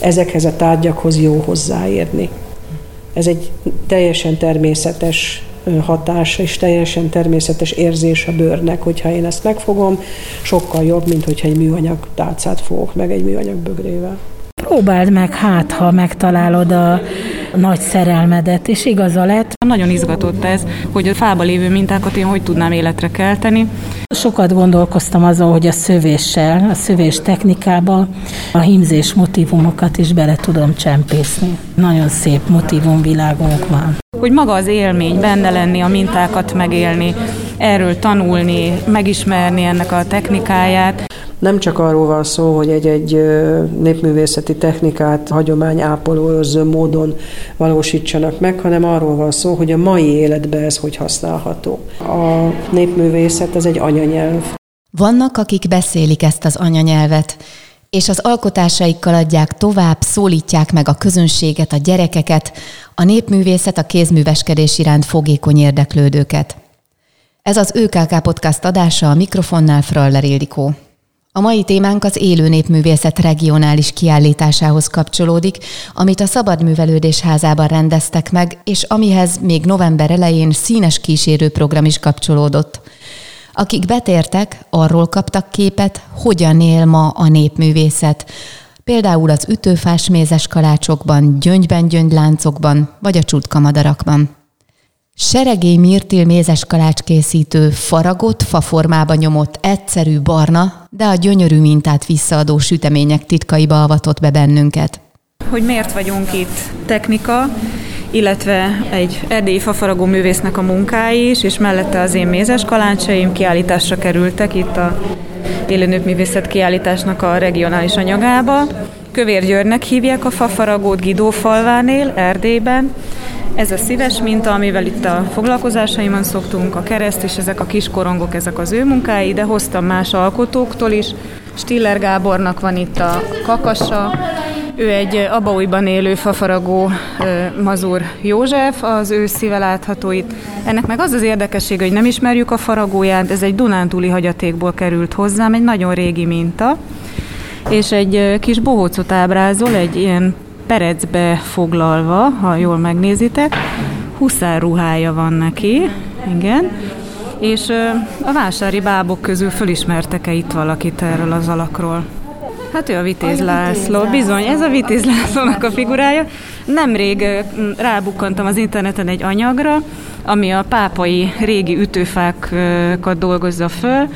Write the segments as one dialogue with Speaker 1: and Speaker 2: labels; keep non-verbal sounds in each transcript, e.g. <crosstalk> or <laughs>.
Speaker 1: ezekhez a tárgyakhoz jó hozzáérni. Ez egy teljesen természetes hatás, és teljesen természetes érzés a bőrnek, hogyha én ezt megfogom, sokkal jobb, mint hogyha egy műanyag tálcát fogok meg egy műanyag bögrével.
Speaker 2: Próbáld meg, hát ha megtalálod a nagy szerelmedet, és igaza lett.
Speaker 3: Nagyon izgatott ez, hogy a fába lévő mintákat én hogy tudnám életre kelteni.
Speaker 2: Sokat gondolkoztam azon, hogy a szövéssel, a szövés technikába a hímzés motivumokat is bele tudom csempészni. Nagyon szép motivumvilágunk van.
Speaker 3: Hogy maga az élmény, benne lenni, a mintákat megélni, erről tanulni, megismerni ennek a technikáját.
Speaker 1: Nem csak arról van szó, hogy egy-egy népművészeti technikát hagyományápolózó módon valósítsanak meg, hanem arról van szó, hogy a mai életben ez hogy használható. A népművészet az egy anyanyelv.
Speaker 4: Vannak, akik beszélik ezt az anyanyelvet, és az alkotásaikkal adják tovább, szólítják meg a közönséget, a gyerekeket, a népművészet, a kézműveskedés iránt fogékony érdeklődőket. Ez az ÖKK Podcast adása a mikrofonnál Fraller Ildikó. A mai témánk az élő népművészet regionális kiállításához kapcsolódik, amit a Szabad Művelődés házában rendeztek meg, és amihez még november elején színes kísérő program is kapcsolódott. Akik betértek, arról kaptak képet, hogyan él ma a népművészet, például az ütőfás mézes kalácsokban, gyöngyben gyöngyláncokban vagy a csutkamadarakban. Seregély mirtil mézes kalács készítő faragott, faformába nyomott, egyszerű barna, de a gyönyörű mintát visszaadó sütemények titkaiba avatott be bennünket.
Speaker 3: Hogy miért vagyunk itt? Technika, illetve egy erdélyi fafaragó művésznek a munkái is, és mellette az én mézes kalácsaim kiállításra kerültek itt a Élőnők Művészet kiállításnak a regionális anyagába. Kövér Györgynek hívják a fafaragót Gidófalvánél, Erdélyben, ez a szíves minta, amivel itt a foglalkozásaimon szoktunk, a kereszt és ezek a kis korongok, ezek az ő munkái, de hoztam más alkotóktól is. Stiller Gábornak van itt a kakasa, ő egy Abaújban élő fafaragó Mazur József, az ő szíve látható itt. Ennek meg az az érdekessége, hogy nem ismerjük a faragóját, ez egy Dunántúli hagyatékból került hozzám, egy nagyon régi minta, és egy kis bohócot ábrázol, egy ilyen perecbe foglalva, ha jól megnézitek. Huszár ruhája van neki, igen. És a vásári bábok közül fölismertek-e itt valakit erről az alakról? Hát ő a Vitéz László. Bizony, ez a Vitéz Lászlónak a figurája. Nemrég rábukkantam az interneten egy anyagra, ami a pápai régi ütőfákat dolgozza föl,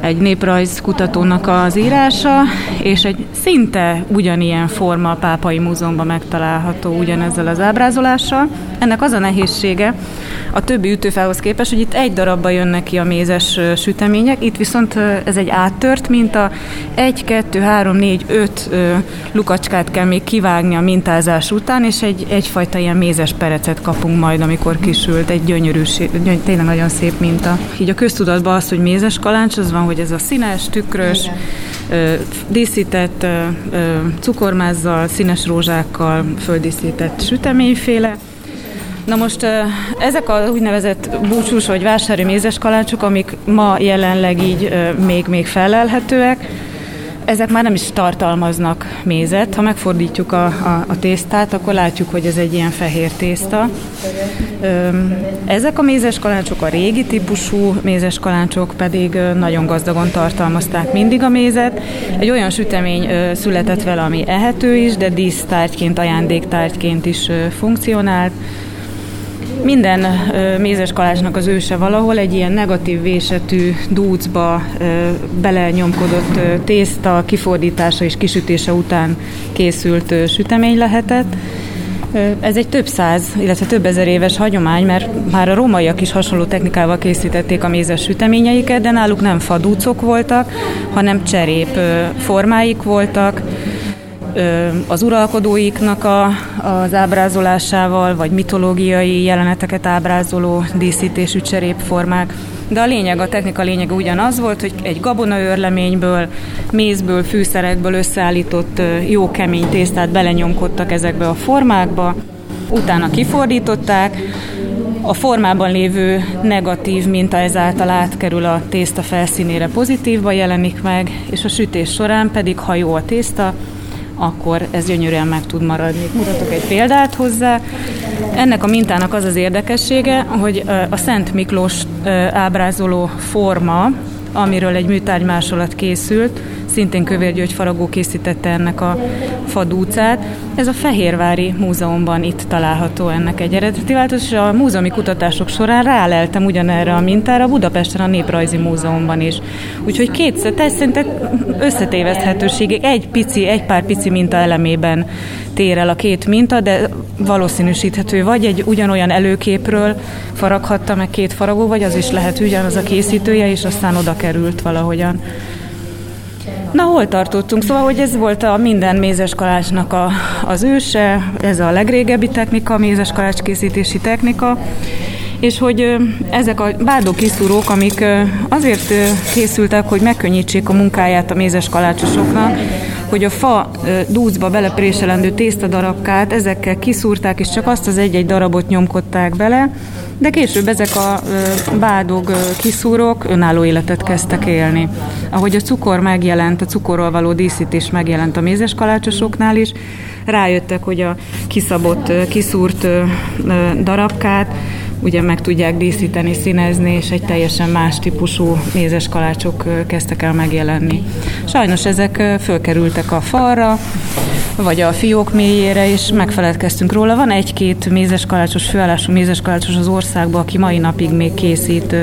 Speaker 3: egy néprajz kutatónak az írása, és egy szinte ugyanilyen forma a Pápai Múzeumban megtalálható ugyanezzel az ábrázolással. Ennek az a nehézsége a többi ütőfához képest, hogy itt egy darabba jönnek ki a mézes sütemények, itt viszont ez egy áttört minta, egy, kettő, három, négy, öt lukacskát kell még kivágni a mintázás után, és egy, egyfajta ilyen mézes perecet kapunk majd, amikor kisült, egy gyönyörű, tényleg nagyon szép minta. Így a köztudatban az, hogy mézes kaláncs, az van, hogy ez a színes, tükrös, díszített cukormázzal, színes rózsákkal földíszített süteményféle. Na most ezek a úgynevezett búcsús vagy vásári mézes kalácsok, amik ma jelenleg így még, még felelhetőek, ezek már nem is tartalmaznak mézet. Ha megfordítjuk a, a, a tésztát, akkor látjuk, hogy ez egy ilyen fehér tészta. Ezek a mézes kalácsok, a régi típusú mézes kalácsok pedig nagyon gazdagon tartalmazták mindig a mézet. Egy olyan sütemény született vele, ami ehető is, de dísztárgyként, ajándéktárgyként is funkcionált. Minden ö, mézes kalácsnak az őse valahol egy ilyen negatív vésetű dúcba belenyomkodott tészta kifordítása és kisütése után készült sütemény lehetett. Ez egy több száz, illetve több ezer éves hagyomány, mert már a rómaiak is hasonló technikával készítették a mézes süteményeiket, de náluk nem fadúcok voltak, hanem cserép formáik voltak, az uralkodóiknak a, az ábrázolásával, vagy mitológiai jeleneteket ábrázoló díszítésű cserépformák. De a lényeg, a technika lényege ugyanaz volt, hogy egy gabonaőrleményből, mézből, fűszerekből összeállított jó kemény tésztát belenyomkodtak ezekbe a formákba, utána kifordították, a formában lévő negatív minta ezáltal átkerül a tészta felszínére pozitívba jelenik meg, és a sütés során pedig, ha jó a tészta, akkor ez gyönyörűen meg tud maradni. Mutatok egy példát hozzá. Ennek a mintának az az érdekessége, hogy a Szent Miklós ábrázoló forma, amiről egy műtárgymásolat készült, szintén Kövér György Faragó készítette ennek a fadúcát. Ez a Fehérvári Múzeumban itt található ennek egy eredeti változat, és a múzeumi kutatások során ráleltem ugyanerre a mintára Budapesten a Néprajzi Múzeumban is. Úgyhogy kétszer, tehát szerintem összetéveszthetőségig egy pici, egy pár pici minta elemében tér el a két minta, de valószínűsíthető, vagy egy ugyanolyan előképről faraghatta meg két faragó, vagy az is lehet ugyanaz a készítője, és aztán oda került valahogyan. Na, hol tartottunk? Szóval, hogy ez volt a minden mézeskalácsnak a, az őse, ez a legrégebbi technika, mézeskalács készítési technika, és hogy ezek a bádó kiszúrók, amik azért készültek, hogy megkönnyítsék a munkáját a mézes kalácsosoknak, hogy a fa dúcba belepréselendő tésztadarabkát ezekkel kiszúrták, és csak azt az egy-egy darabot nyomkodták bele, de később ezek a bádog kiszúrók önálló életet kezdtek élni. Ahogy a cukor megjelent, a cukorról való díszítés megjelent a mézes kalácsosoknál is, rájöttek, hogy a kiszabott, kiszúrt darabkát ugye meg tudják díszíteni, színezni, és egy teljesen más típusú mézes kalácsok kezdtek el megjelenni. Sajnos ezek fölkerültek a falra, vagy a fiók mélyére, és megfeledkeztünk róla. Van egy-két mézes kalácsos, főállású mézes kalácsos az országban, aki mai napig még készít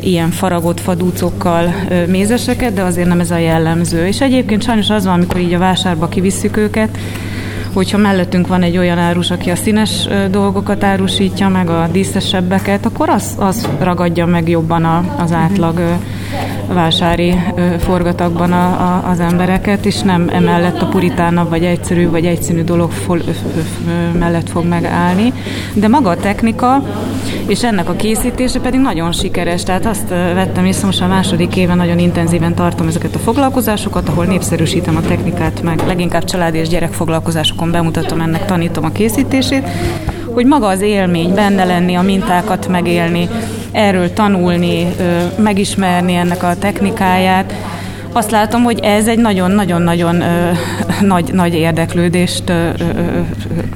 Speaker 3: ilyen faragott fadúcokkal mézeseket, de azért nem ez a jellemző. És egyébként sajnos az van, amikor így a vásárba kivisszük őket, hogyha mellettünk van egy olyan árus, aki a színes dolgokat árusítja, meg a díszesebbeket, akkor az, az ragadja meg jobban a, az átlag vásári forgatagban a, a, az embereket, és nem emellett a puritánabb, vagy egyszerű, vagy egyszínű dolog fol, ö, ö, mellett fog megállni. De maga a technika, és ennek a készítése pedig nagyon sikeres. Tehát azt vettem észre, most a második éven nagyon intenzíven tartom ezeket a foglalkozásokat, ahol népszerűsítem a technikát, meg leginkább család és gyerekfoglalkozásokon bemutatom ennek, tanítom a készítését, hogy maga az élmény, benne lenni, a mintákat megélni, erről tanulni, megismerni ennek a technikáját, azt látom, hogy ez egy nagyon-nagyon-nagyon <laughs> nagy, nagy érdeklődést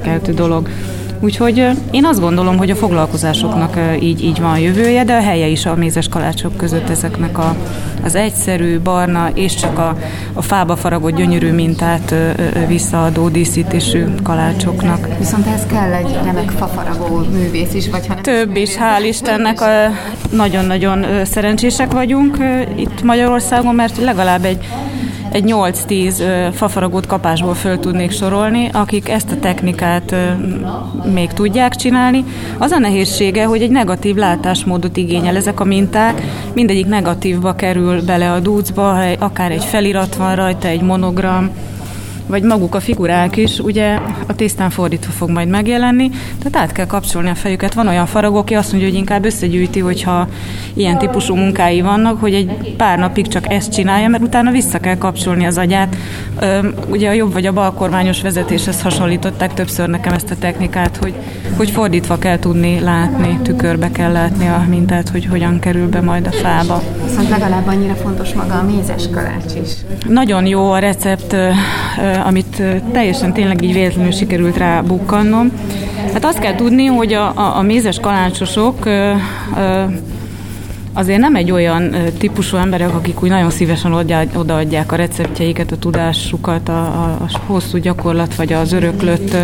Speaker 3: keltő dolog. Úgyhogy én azt gondolom, hogy a foglalkozásoknak így, így van a jövője, de a helye is a mézes kalácsok között ezeknek a, az egyszerű, barna és csak a, a fába faragott gyönyörű mintát visszaadó díszítésű kalácsoknak.
Speaker 4: Viszont ez kell egy remek fafaragó művész is, vagy hanem...
Speaker 3: Több is, hál' Istennek nagyon-nagyon szerencsések vagyunk itt Magyarországon, mert legalább egy egy 8-10 fafaragót kapásból föl tudnék sorolni, akik ezt a technikát még tudják csinálni. Az a nehézsége, hogy egy negatív látásmódot igényel ezek a minták, mindegyik negatívba kerül bele a dúcba, akár egy felirat van rajta, egy monogram, vagy maguk a figurák is, ugye a tésztán fordítva fog majd megjelenni, tehát át kell kapcsolni a fejüket. Van olyan faragó, aki azt mondja, hogy inkább összegyűjti, hogyha ilyen típusú munkái vannak, hogy egy pár napig csak ezt csinálja, mert utána vissza kell kapcsolni az agyát. Ugye a jobb vagy a bal kormányos vezetéshez hasonlították többször nekem ezt a technikát, hogy, hogy fordítva kell tudni látni, tükörbe kell látni a mintát, hogy hogyan kerül be majd a fába.
Speaker 4: Viszont legalább annyira fontos maga a mézes kalács is.
Speaker 3: Nagyon jó a recept, amit teljesen tényleg így véletlenül sikerült rá bukkannom. Hát azt kell tudni, hogy a, a, a mézes kalácsosok azért nem egy olyan típusú emberek, akik úgy nagyon szívesen odaadják a receptjeiket, a tudásukat, a, a, a hosszú gyakorlat, vagy az öröklött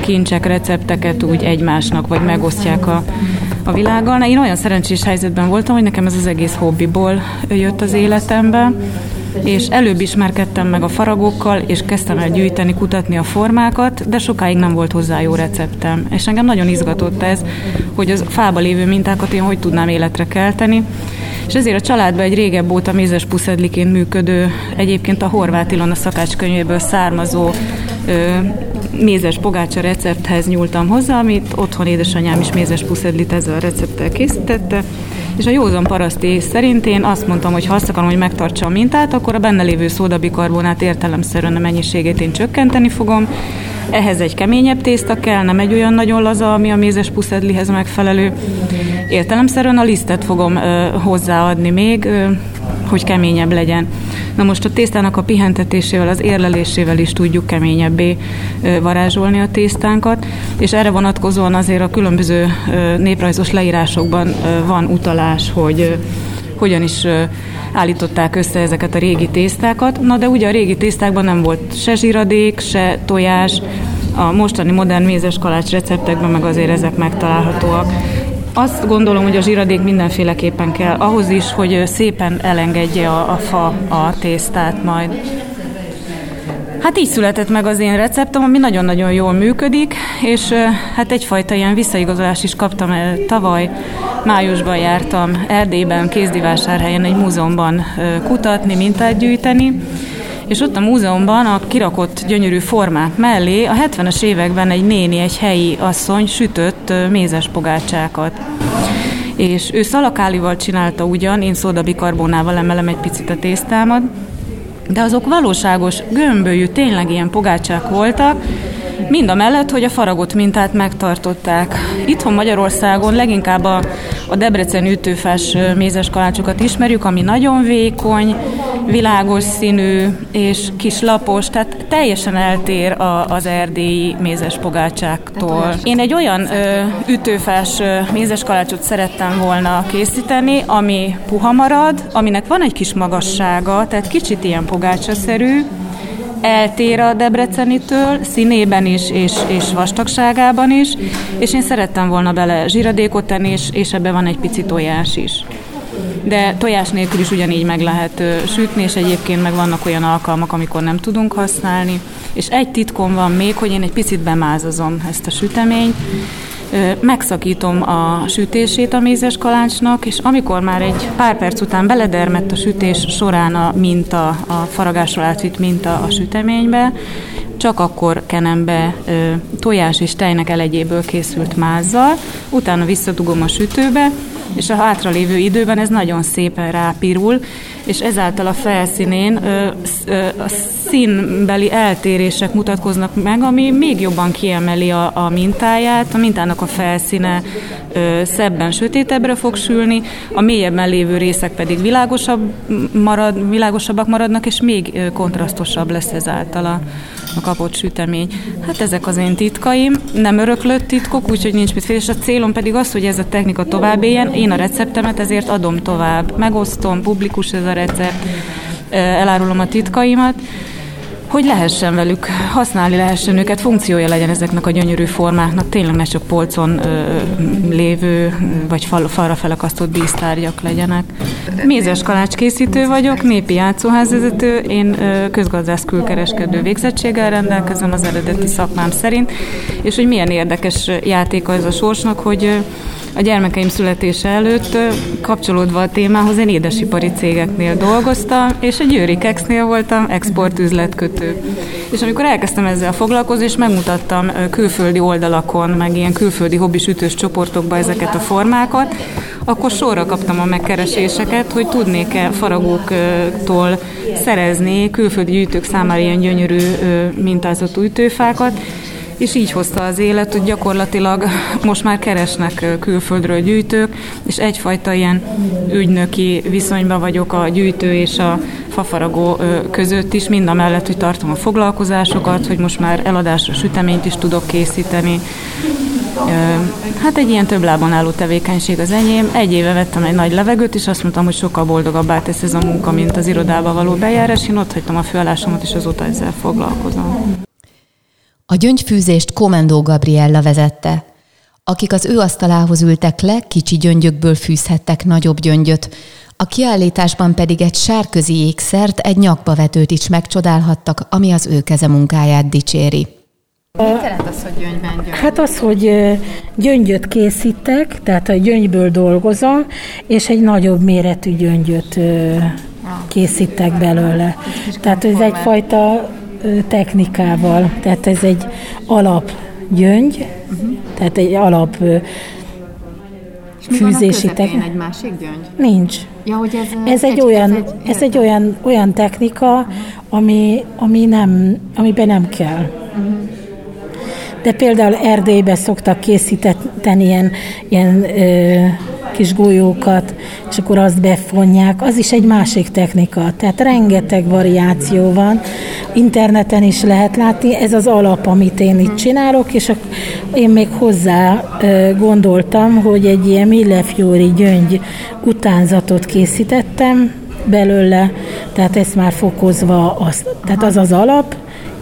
Speaker 3: kincsek, recepteket úgy egymásnak, vagy megosztják a, a világgal. Én olyan szerencsés helyzetben voltam, hogy nekem ez az egész hobbiból jött az életembe, és előbb ismerkedtem meg a faragókkal, és kezdtem el gyűjteni, kutatni a formákat, de sokáig nem volt hozzá jó receptem. És engem nagyon izgatott ez, hogy az fába lévő mintákat én hogy tudnám életre kelteni. És ezért a családban egy régebb óta mézes puszedliként működő, egyébként a Horváth Ilona szakácskönyvéből származó ö, mézes pogácsa recepthez nyúltam hozzá, amit otthon édesanyám is mézes puszedlit ezzel a recepttel készítette, és a józan paraszti szerint én azt mondtam, hogy ha azt akarom, hogy megtartsa a mintát, akkor a benne lévő szódabikarbonát értelemszerűen a mennyiségét én csökkenteni fogom, ehhez egy keményebb tészta kell, nem egy olyan nagyon laza, ami a mézes puszedlihez megfelelő. Értelemszerűen a lisztet fogom ö, hozzáadni még, ö, hogy keményebb legyen. Na most a tésztának a pihentetésével, az érlelésével is tudjuk keményebbé varázsolni a tésztánkat, és erre vonatkozóan azért a különböző néprajzos leírásokban van utalás, hogy hogyan is állították össze ezeket a régi tésztákat. Na de ugye a régi tésztákban nem volt se zsiradék, se tojás, a mostani modern mézes kalács receptekben meg azért ezek megtalálhatóak. Azt gondolom, hogy a zsiradék mindenféleképpen kell ahhoz is, hogy szépen elengedje a, a fa a tésztát majd. Hát így született meg az én receptem, ami nagyon-nagyon jól működik, és hát egyfajta ilyen visszaigazolás is kaptam el tavaly. Májusban jártam Erdélyben, Kézdivásárhelyen egy múzeumban kutatni, mintát gyűjteni, és ott a múzeumban a kirakott gyönyörű formák mellé a 70-es években egy néni, egy helyi asszony sütött mézes pogácsákat. És ő szalakálival csinálta ugyan, én szódabikarbonával emelem egy picit a tésztámat, de azok valóságos, gömbölyű, tényleg ilyen pogácsák voltak, Mind a mellett, hogy a faragott mintát megtartották. Itthon Magyarországon leginkább a, a Debrecen ütőfás mézes kalácsokat ismerjük, ami nagyon vékony, világos színű és kis lapos, tehát teljesen eltér a, az erdélyi mézes pogácsáktól. Én egy olyan ö, ütőfás ö, mézes kalácsot szerettem volna készíteni, ami puha marad, aminek van egy kis magassága, tehát kicsit ilyen pogácsaszerű, eltér a Debrecenitől, színében is, és, és vastagságában is, és én szerettem volna bele zsíradékot tenni, és, és ebbe van egy pici tojás is. De tojás nélkül is ugyanígy meg lehet sütni, és egyébként meg vannak olyan alkalmak, amikor nem tudunk használni. És egy titkom van még, hogy én egy picit bemázazom ezt a süteményt, megszakítom a sütését a mézes kaláncsnak, és amikor már egy pár perc után beledermett a sütés során a minta, a faragásról átvitt minta a süteménybe, csak akkor kenem be ö, tojás és tejnek elegyéből készült mázzal, utána visszadugom a sütőbe, és a hátralévő időben ez nagyon szépen rápirul, és ezáltal a felszínén ö, ö, a színbeli eltérések mutatkoznak meg, ami még jobban kiemeli a, a mintáját. A mintának a felszíne ö, szebben sötétebbre fog sülni, a mélyebben lévő részek pedig világosabb marad, világosabbak maradnak, és még kontrasztosabb lesz ezáltal a, a kapott sütemény. Hát ezek az én titkaim, nem öröklött titkok, úgyhogy nincs mit fél, és a célom pedig az, hogy ez a technika tovább éljen. Én a receptemet ezért adom tovább, megosztom, publikus ez a recept, elárulom a titkaimat, hogy lehessen velük, használni lehessen őket, funkciója legyen ezeknek a gyönyörű formáknak, tényleg ne csak polcon ö, lévő, vagy fal, falra felakasztott dísztárgyak legyenek. Mézes kalács készítő vagyok, népi játszóházvezető, én ö, közgazdász külkereskedő végzettséggel rendelkezem az eredeti szakmám szerint, és hogy milyen érdekes játék az a sorsnak, hogy a gyermekeim születése előtt kapcsolódva a témához én édesipari cégeknél dolgoztam, és a Győri Kexnél voltam exportüzletkötő. És amikor elkezdtem ezzel foglalkozni, és megmutattam külföldi oldalakon, meg ilyen külföldi hobbis ütős csoportokba ezeket a formákat, akkor sorra kaptam a megkereséseket, hogy tudnék-e faragóktól szerezni külföldi gyűjtők számára ilyen gyönyörű mintázatú ütőfákat, és így hozta az élet, hogy gyakorlatilag most már keresnek külföldről gyűjtők, és egyfajta ilyen ügynöki viszonyban vagyok a gyűjtő és a fafaragó között is, mind a mellett, hogy tartom a foglalkozásokat, hogy most már eladásra süteményt is tudok készíteni. Hát egy ilyen több lábon álló tevékenység az enyém. Egy éve vettem egy nagy levegőt, és azt mondtam, hogy sokkal boldogabbá tesz ez a munka, mint az irodába való bejárás. Én ott hagytam a főállásomat, és azóta ezzel foglalkozom.
Speaker 4: A gyöngyfűzést Komendó Gabriella vezette. Akik az ő asztalához ültek le, kicsi gyöngyökből fűzhettek nagyobb gyöngyöt, a kiállításban pedig egy sárközi ékszert, egy nyakbavetőt is megcsodálhattak, ami az ő keze munkáját dicséri.
Speaker 2: Mit jelent az, hogy gyöngyben gyöngy? Hát az, hogy gyöngyöt készítek, tehát a gyöngyből dolgozom, és egy nagyobb méretű gyöngyöt készítek belőle. Tehát ez egyfajta technikával, tehát ez egy alap gyöngy, uh-huh. tehát egy alap
Speaker 4: és fűzési technika. egy másik gyöngy?
Speaker 2: Nincs.
Speaker 4: Ja, hogy ez,
Speaker 2: ez egy, egy olyan, ez egy, ez egy olyan, olyan technika, uh-huh. ami, ami nem, amiben nem kell. Uh-huh. De például Erdélybe szoktak készíteni ilyen, ilyen ö, kis golyókat, és akkor azt befonják, az is egy másik technika. Tehát rengeteg variáció van, interneten is lehet látni, ez az alap, amit én itt csinálok, és én még hozzá gondoltam, hogy egy ilyen Millefiori gyöngy utánzatot készítettem belőle, tehát ezt már fokozva, az, tehát az az alap,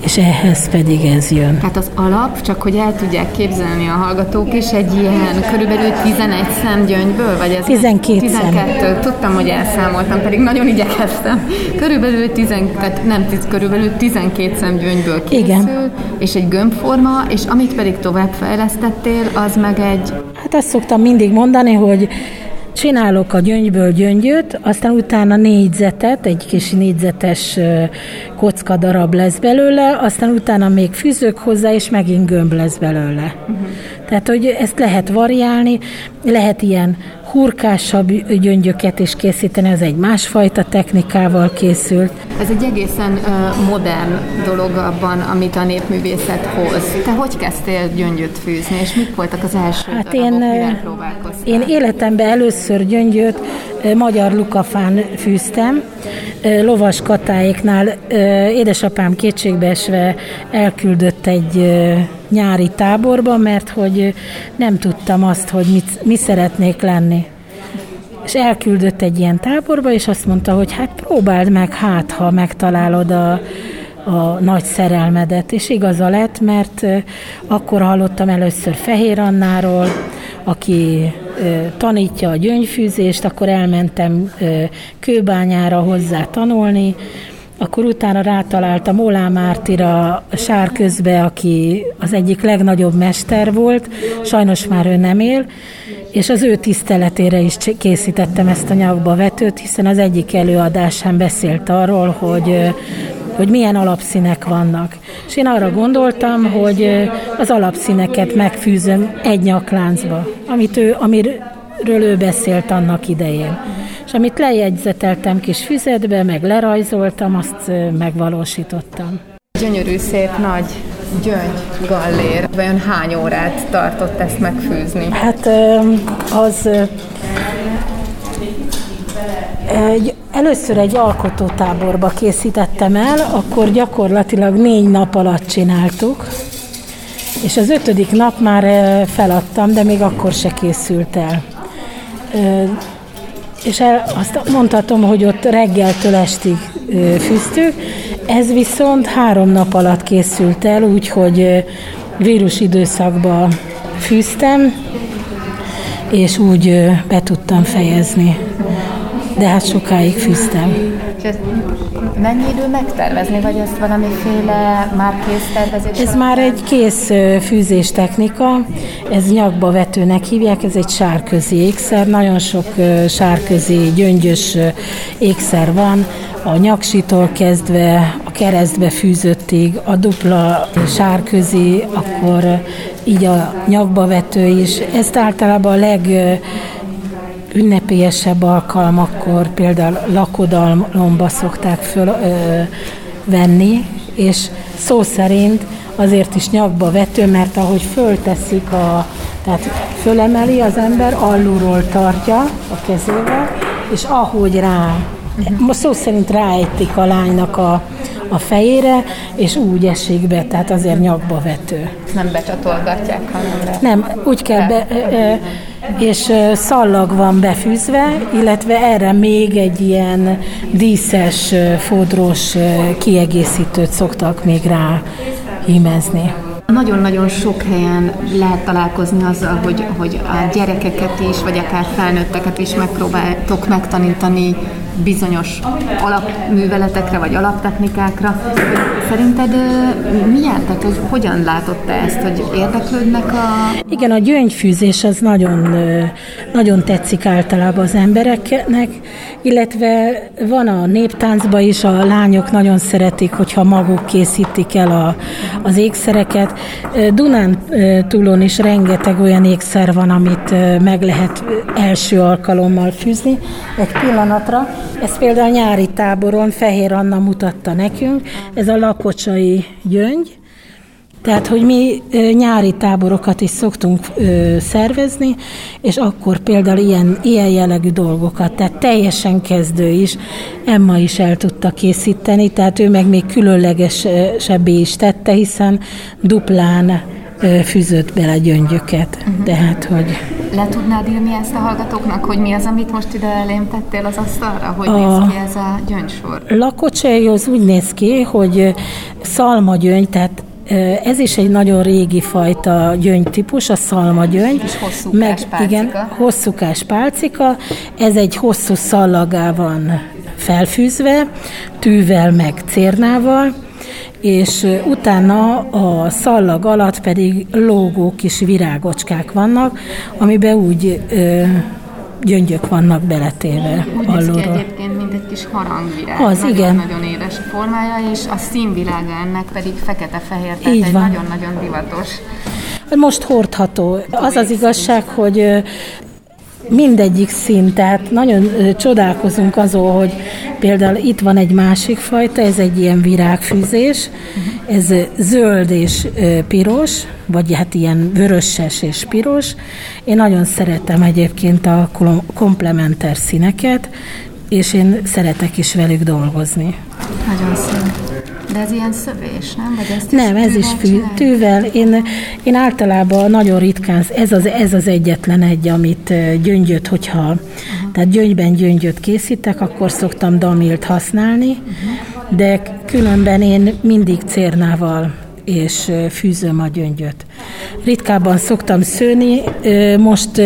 Speaker 2: és ehhez pedig ez jön.
Speaker 5: Tehát az alap, csak hogy el tudják képzelni a hallgatók is, egy ilyen körülbelül 11 szem gyöngyből, vagy ez
Speaker 2: 12
Speaker 5: 12. Szem. Tudtam, hogy elszámoltam, pedig nagyon igyekeztem. Körülbelül 10, tehát nem 10, körülbelül 12 szem gyöngyből készül, Igen. és egy gömbforma, és amit pedig tovább fejlesztettél, az meg egy...
Speaker 2: Hát azt szoktam mindig mondani, hogy Csinálok a gyöngyből gyöngyöt, aztán utána négyzetet, egy kis négyzetes kocka darab lesz belőle, aztán utána még fűzök hozzá, és megint gömb lesz belőle. Uh-huh. Tehát, hogy ezt lehet variálni, lehet ilyen hurkásabb gyöngyöket is készíteni, ez egy másfajta technikával készült.
Speaker 5: Ez egy egészen modern dolog abban, amit a népművészet hoz. Te hogy kezdtél gyöngyöt fűzni, és mik voltak az első hát darabok, én,
Speaker 2: én életemben először gyöngyöt magyar lukafán fűztem, lovas katáéknál édesapám kétségbeesve elküldött egy nyári táborba, mert hogy nem tudtam azt, hogy mit, mi szeretnék lenni. És elküldött egy ilyen táborba, és azt mondta, hogy hát próbáld meg, hát ha megtalálod a, a nagy szerelmedet. És igaza lett, mert akkor hallottam először Fehér Annáról, aki tanítja a gyöngyfűzést, akkor elmentem kőbányára hozzá tanulni, akkor utána rátaláltam Olá Mártira sárközbe, aki az egyik legnagyobb mester volt, sajnos már ő nem él, és az ő tiszteletére is készítettem ezt a nyakba vetőt, hiszen az egyik előadásán beszélt arról, hogy hogy milyen alapszínek vannak. És én arra gondoltam, hogy az alapszíneket megfűzöm egy nyakláncba, amit ő, amiről ő beszélt annak idején. És amit lejegyzeteltem kis füzetbe, meg lerajzoltam, azt megvalósítottam.
Speaker 5: Gyönyörű, szép, nagy gyöngy gallér. Vajon hány órát tartott ezt megfűzni?
Speaker 2: Hát az egy, először egy alkotótáborba készítettem el, akkor gyakorlatilag négy nap alatt csináltuk, és az ötödik nap már feladtam, de még akkor se készült el. És el, azt mondhatom, hogy ott reggeltől estig fűztük, ez viszont három nap alatt készült el, úgyhogy vírus időszakban fűztem, és úgy be tudtam fejezni de hát sokáig fűztem. És ezt
Speaker 5: mennyi idő megtervezni, vagy ezt valamiféle már kész tervezés?
Speaker 2: Ez már egy kész fűzés technika, ez nyakba vetőnek hívják, ez egy sárközi ékszer, nagyon sok sárközi gyöngyös ékszer van, a nyaksitól kezdve a keresztbe fűzöttig, a dupla sárközi, akkor így a nyakba vető is. Ezt általában a leg ünnepélyesebb alkalmakkor, például lakodalomba szokták föl, ö, venni, és szó szerint azért is nyakba vető, mert ahogy fölteszik a, tehát fölemeli az ember, alulról tartja a kezével, és ahogy rá, most szó szerint ráejtik a lánynak a, a fejére, és úgy esik be, tehát azért nyakba vető.
Speaker 5: Nem becsatolgatják, hanem
Speaker 2: le. Nem, úgy kell be, és szallag van befűzve, illetve erre még egy ilyen díszes, fodros kiegészítőt szoktak még rá hímezni.
Speaker 5: Nagyon-nagyon sok helyen lehet találkozni azzal, hogy, hogy a gyerekeket is, vagy akár felnőtteket is megpróbáltok megtanítani bizonyos alapműveletekre, vagy alaptechnikákra. Szerinted milyen, tehát hogy hogyan látod te ezt, hogy érdeklődnek a...
Speaker 2: Igen, a gyöngyfűzés az nagyon, nagyon tetszik általában az embereknek, illetve van a néptáncban is, a lányok nagyon szeretik, hogyha maguk készítik el a, az ékszereket. Dunán túlon is rengeteg olyan ékszer van, amit meg lehet első alkalommal fűzni egy pillanatra. Ez például a nyári táboron Fehér Anna mutatta nekünk, ez a lakocsai gyöngy, Tehát, hogy mi nyári táborokat is szoktunk szervezni, és akkor például ilyen, ilyen jellegű dolgokat, tehát teljesen kezdő is, Emma is el tudta készíteni, tehát ő meg még különlegesebbé is tette, hiszen duplán fűzött bele gyöngyöket. Uh-huh. Tehát, hogy...
Speaker 5: Le tudnád írni ezt a hallgatóknak, hogy mi az, amit most ide elém tettél az asztalra? Hogy a néz ki ez a gyöngysor?
Speaker 2: Lakocsej az úgy néz ki, hogy szalmagyöngy, tehát ez is egy nagyon régi fajta gyöngytípus, a szalmagyöngy.
Speaker 5: És hosszúkás meg, pálcika.
Speaker 2: Igen, hosszúkás pálcika. Ez egy hosszú szallagá van felfűzve, tűvel meg cérnával, és utána a szallag alatt pedig lógó kis virágocskák vannak, amiben úgy ö, gyöngyök vannak beletéve
Speaker 5: Úgy alulról. egyébként, mint egy kis harangvirág. Az, nagyon, igen. Nagyon édes formája, és a színvilága ennek pedig fekete-fehér, tehát Így egy nagyon-nagyon divatos.
Speaker 2: Most hordható. Az az igazság, hogy mindegyik szín, tehát nagyon csodálkozunk azon, hogy például itt van egy másik fajta, ez egy ilyen virágfűzés, ez zöld és piros, vagy hát ilyen vöröses és piros. Én nagyon szeretem egyébként a komplementer színeket, és én szeretek is velük dolgozni.
Speaker 5: Nagyon szép. De ez ilyen szövés, nem? Vagy ezt
Speaker 2: nem, ez is fű, tűvel. Én, én általában nagyon ritkán, ez az, ez az egyetlen egy, amit gyöngyöt, hogyha, uh-huh. tehát gyöngyben gyöngyöt készítek, akkor szoktam damilt használni, uh-huh. de különben én mindig cérnával és fűzöm a gyöngyöt. Ritkábban szoktam szőni, most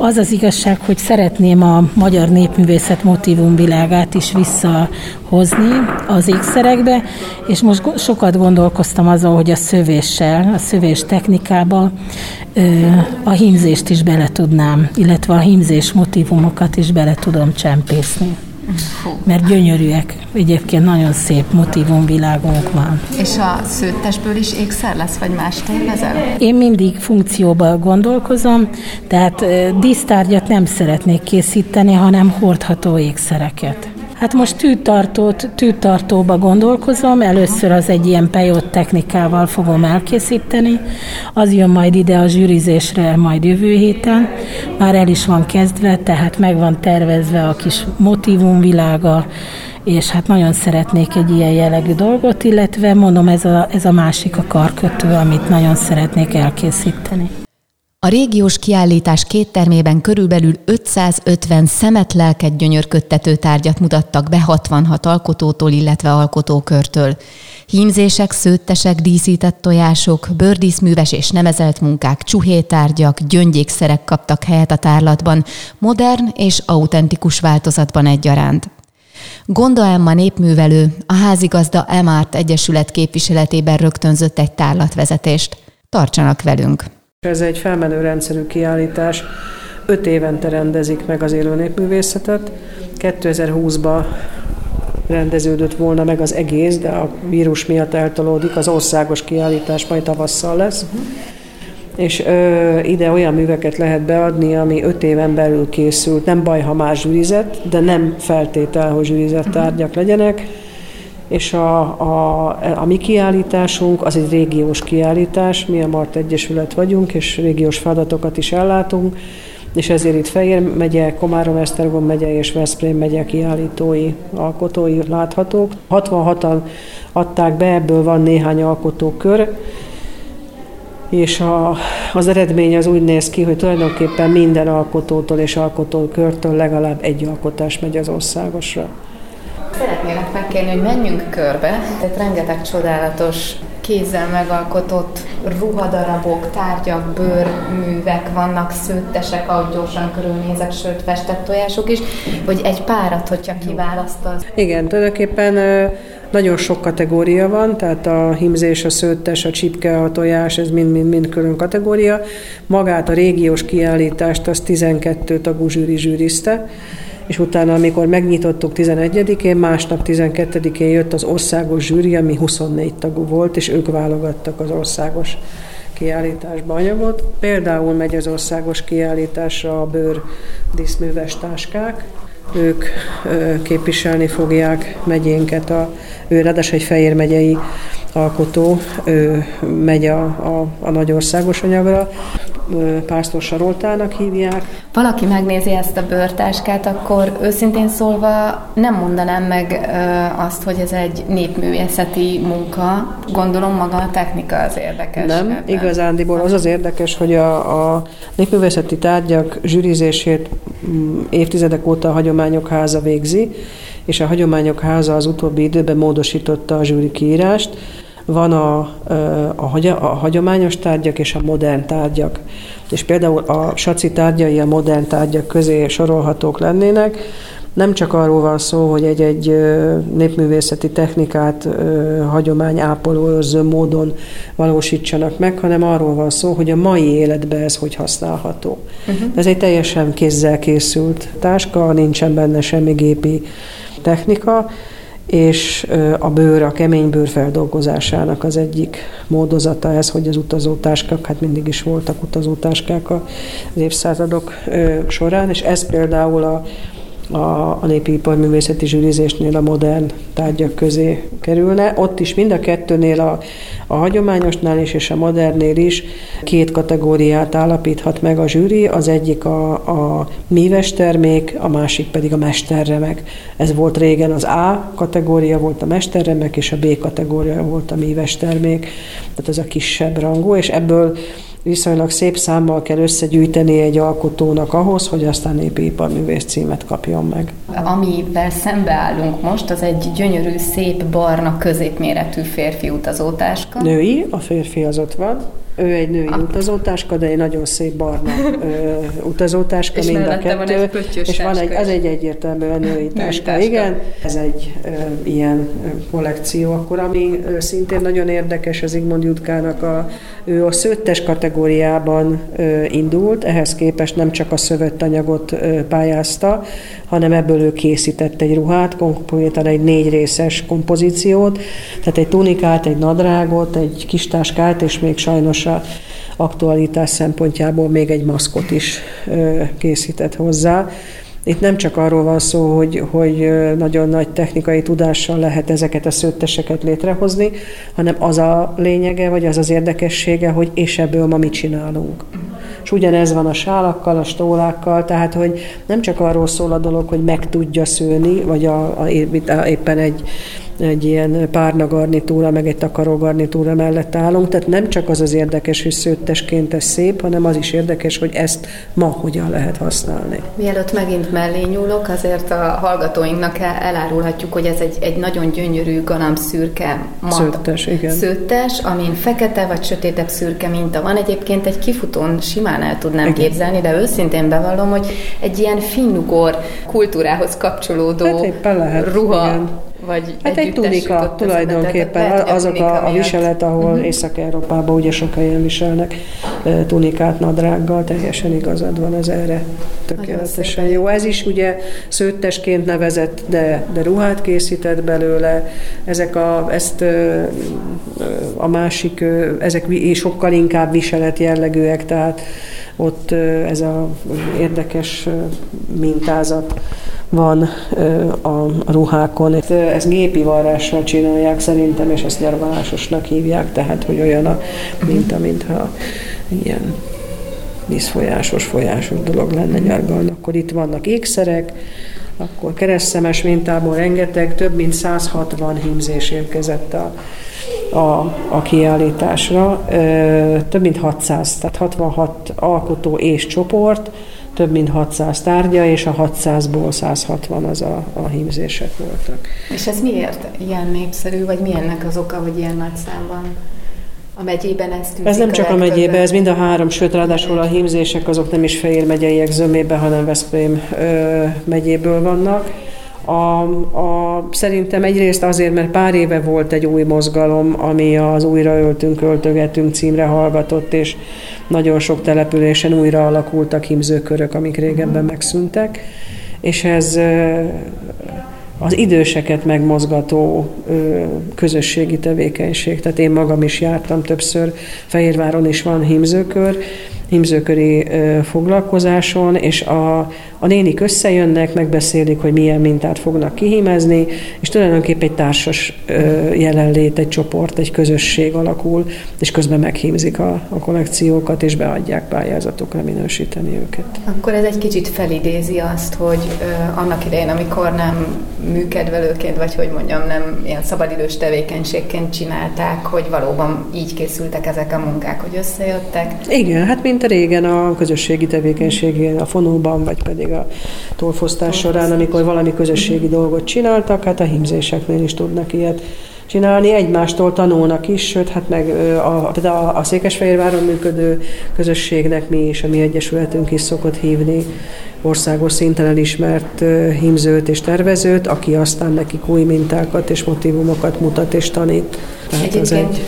Speaker 2: az az igazság, hogy szeretném a magyar népművészet motivumvilágát is visszahozni az ékszerekbe, és most sokat gondolkoztam azon, hogy a szövéssel, a szövés technikába a hímzést is bele tudnám, illetve a hímzés motivumokat is bele tudom csempészni. Mert gyönyörűek. Egyébként nagyon szép motivumvilágunk van.
Speaker 5: És a szőttesből is ékszer lesz, vagy más tervezel?
Speaker 2: Én mindig funkcióban gondolkozom, tehát dísztárgyat nem szeretnék készíteni, hanem hordható ékszereket. Hát most tűtartót, tűtartóba gondolkozom, először az egy ilyen pejott technikával fogom elkészíteni, az jön majd ide a zsűrizésre majd jövő héten, már el is van kezdve, tehát meg van tervezve a kis motivumvilága, és hát nagyon szeretnék egy ilyen jellegű dolgot, illetve mondom, ez a, ez a másik a karkötő, amit nagyon szeretnék elkészíteni.
Speaker 4: A régiós kiállítás két termében körülbelül 550 szemet lelket gyönyörködtető tárgyat mutattak be 66 alkotótól, illetve alkotókörtől. Hímzések, szőttesek, díszített tojások, bőrdíszműves és nemezelt munkák, csuhétárgyak, gyöngyékszerek kaptak helyet a tárlatban, modern és autentikus változatban egyaránt. Gonda Emma népművelő a házigazda Emárt Egyesület képviseletében rögtönzött egy tárlatvezetést. Tartsanak velünk!
Speaker 1: Ez egy felmenő rendszerű kiállítás. Öt évente rendezik meg az élő népművészetet. 2020-ban rendeződött volna meg az egész, de a vírus miatt eltolódik, az országos kiállítás majd tavasszal lesz. Uh-huh. És ö, ide olyan műveket lehet beadni, ami öt éven belül készült. Nem baj, ha más zsűrizett, de nem feltétel, hogy zsűrizett uh-huh. tárgyak legyenek és a, a, a mi kiállításunk az egy régiós kiállítás, mi a Mart Egyesület vagyunk, és régiós feladatokat is ellátunk, és ezért itt Fejér megye, Komárom, Esztergom megye és Veszprém megye kiállítói, alkotói láthatók. 66-an adták be, ebből van néhány alkotókör, és a, az eredmény az úgy néz ki, hogy tulajdonképpen minden alkotótól és alkotókörtől legalább egy alkotás megy az országosra.
Speaker 5: Szeretnélek megkérni, hogy menjünk körbe. Tehát rengeteg csodálatos kézzel megalkotott ruhadarabok, tárgyak, bőrművek vannak, szőttesek, ahogy gyorsan körülnézek, sőt festett tojások is, vagy egy párat, hogyha kiválasztasz.
Speaker 1: Igen, tulajdonképpen nagyon sok kategória van, tehát a himzés, a szőttes, a csipke, a tojás, ez mind-mind-mind külön kategória. Magát a régiós kiállítást az 12 tagú zsűri zsűrizte, és utána, amikor megnyitottuk 11-én, másnap 12-én jött az országos zsűri, ami 24 tagú volt, és ők válogattak az országos kiállításba anyagot. Például megy az országos kiállításra a bőr díszműves táskák, ők képviselni fogják megyénket, a, ő ráadásul egy Fejér megyei alkotó ő megy a, a, a nagyországos anyagra, Pásztor Saroltának hívják.
Speaker 5: Valaki megnézi ezt a bőrtáskát, akkor őszintén szólva nem mondanám meg azt, hogy ez egy népművészeti munka. Gondolom maga a technika az érdekes.
Speaker 1: Nem, ebben. igazándiból az az érdekes, hogy a, a népművészeti tárgyak zsűrizését mm, évtizedek óta a Hagyományok Háza végzi, és a Hagyományok Háza az utóbbi időben módosította a zsűri kiírást, van a, a, a hagyományos tárgyak és a modern tárgyak. És például a saci tárgyai a modern tárgyak közé sorolhatók lennének, nem csak arról van szó, hogy egy-egy népművészeti technikát hagyomány ápoló módon valósítsanak meg, hanem arról van szó, hogy a mai életben ez hogy használható. Uh-huh. Ez egy teljesen kézzel készült táska, nincsen benne semmi gépi technika, és a bőr, a kemény bőr feldolgozásának az egyik módozata ez, hogy az utazótáskák, hát mindig is voltak utazótáskák az évszázadok során, és ez például a a, a népi iparművészeti zsűrizésnél a modern tárgyak közé kerülne. Ott is mind a kettőnél, a, a hagyományosnál is és a modernnél is két kategóriát állapíthat meg a zsűri, az egyik a, a míves termék, a másik pedig a mesterremek. Ez volt régen az A kategória volt a mesterremek, és a B kategória volt a míves termék, tehát ez a kisebb rangú, és ebből viszonylag szép számmal kell összegyűjteni egy alkotónak ahhoz, hogy aztán iparművész címet kapjon meg.
Speaker 5: Amivel szembeállunk most, az egy gyönyörű, szép, barna, középméretű férfi utazótáska.
Speaker 1: Női, a férfi az ott van. Ő egy női ah. utazótáska, de egy nagyon szép barna ö, <laughs> utazótáska,
Speaker 5: és
Speaker 1: mind
Speaker 5: a kettő. Van egy
Speaker 1: és van egy, az egy egyértelműen női táska, táska. igen. Ez egy ö, ilyen kollekció. Akkor ami ö, szintén nagyon érdekes, az Igmond Jutkának a, ő a szőttes kategóriában ö, indult, ehhez képest nem csak a szövött anyagot ö, pályázta, hanem ebből ő készített egy ruhát, konkrétan egy négy részes kompozíciót, tehát egy tunikát, egy nadrágot, egy kis táskát, és még sajnos a aktualitás szempontjából még egy maszkot is készített hozzá. Itt nem csak arról van szó, hogy, hogy nagyon nagy technikai tudással lehet ezeket a szőtteseket létrehozni, hanem az a lényege, vagy az az érdekessége, hogy és ebből ma mit csinálunk. És ugyanez van a sálakkal, a stólákkal, tehát hogy nem csak arról szól a dolog, hogy meg tudja szőni, vagy a, a, éppen egy egy ilyen párna garnitúra, meg egy takaró garnitúra mellett állunk, tehát nem csak az az érdekes, hogy szőttesként ez szép, hanem az is érdekes, hogy ezt ma hogyan lehet használni.
Speaker 5: Mielőtt megint mellé nyúlok, azért a hallgatóinknak elárulhatjuk, hogy ez egy, egy nagyon gyönyörű szürke mat.
Speaker 1: Szőttes, igen.
Speaker 5: Szőttes, amin fekete vagy sötétebb szürke minta van. Egyébként egy kifutón simán el tudnám igen. képzelni, de őszintén bevallom, hogy egy ilyen finnugor kultúrához kapcsolódó
Speaker 1: hát
Speaker 5: ruha igen vagy
Speaker 1: hát egy tunika tulajdonképpen, lehet, azok a, a viselet, ahol uh-huh. Észak-Európában ugye sok helyen viselnek tunikát nadrággal, teljesen igazad van, ez erre tökéletesen jó. Ez is ugye szőttesként nevezett, de, de ruhát készített belőle, ezek a, ezt a másik, ezek sokkal inkább viselet jellegűek, tehát ott ez a érdekes mintázat van a ruhákon. Ez gépi varrással csinálják szerintem, és ezt nyargalásosnak hívják, tehát hogy olyan a minta, mintha ilyen vízfolyásos, folyásos dolog lenne nyargalni. Akkor itt vannak ékszerek, akkor keresztemes mintából rengeteg, több mint 160 hímzés érkezett a, a, a kiállításra, több mint 600, tehát 66 alkotó és csoport, több mint 600 tárgya, és a 600-ból 160 az a, a hímzések voltak.
Speaker 5: És ez miért ilyen népszerű, vagy mi ennek az oka, hogy ilyen nagy számban? A megyében ezt
Speaker 1: Ez nem csak a megyében, ez mind a három, sőt, ráadásul a hímzések azok nem is Fehér megyeiek zömébe, hanem Veszprém ö, megyéből vannak. A, a, szerintem egyrészt azért, mert pár éve volt egy új mozgalom, ami az Újra öltünk, öltögetünk címre hallgatott, és nagyon sok településen újra alakultak himzőkörök, amik régebben megszűntek, és ez az időseket megmozgató közösségi tevékenység. Tehát én magam is jártam többször, Fehérváron is van hímzőkör, hímzőköri foglalkozáson, és a, a nénik összejönnek, megbeszélik, hogy milyen mintát fognak kihímezni, és tulajdonképpen egy társas jelenlét, egy csoport, egy közösség alakul, és közben meghímzik a, a kollekciókat, és beadják pályázatokra minősíteni őket.
Speaker 5: Akkor ez egy kicsit felidézi azt, hogy ö, annak idején, amikor nem műkedvelőként, vagy hogy mondjam, nem ilyen szabadidős tevékenységként csinálták, hogy valóban így készültek ezek a munkák, hogy összejöttek.
Speaker 1: Igen, hát mint a régen a közösségi tevékenységén, a fonóban, vagy pedig a tolfosztás során, amikor valami közösségi dolgot csináltak, hát a himzéseknél is tudnak ilyet csinálni, egymástól tanulnak is, sőt, hát meg a, a, a Székesfehérváron működő közösségnek mi is, a mi egyesületünk is szokott hívni országos szinten elismert hímzőt és tervezőt, aki aztán nekik új mintákat és motivumokat mutat és tanít.
Speaker 5: Tehát Egyébként az egy...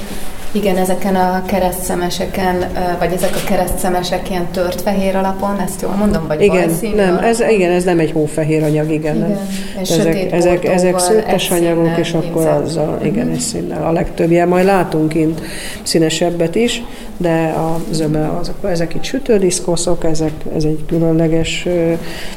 Speaker 5: Igen, ezeken a keresztszemeseken, vagy ezek a keresztszemesek ilyen tört fehér alapon, ezt jól mondom, vagy
Speaker 1: igen, nem, ez, igen, ez nem egy hófehér anyag, igen. igen. Ezek, ezek, ezek szőttes anyagok, és akkor azzal, igen, egy színnel. A legtöbbje, majd látunk kint színesebbet is, de a zöme azok, ezek itt sütődiszkoszok, ezek, ez egy különleges,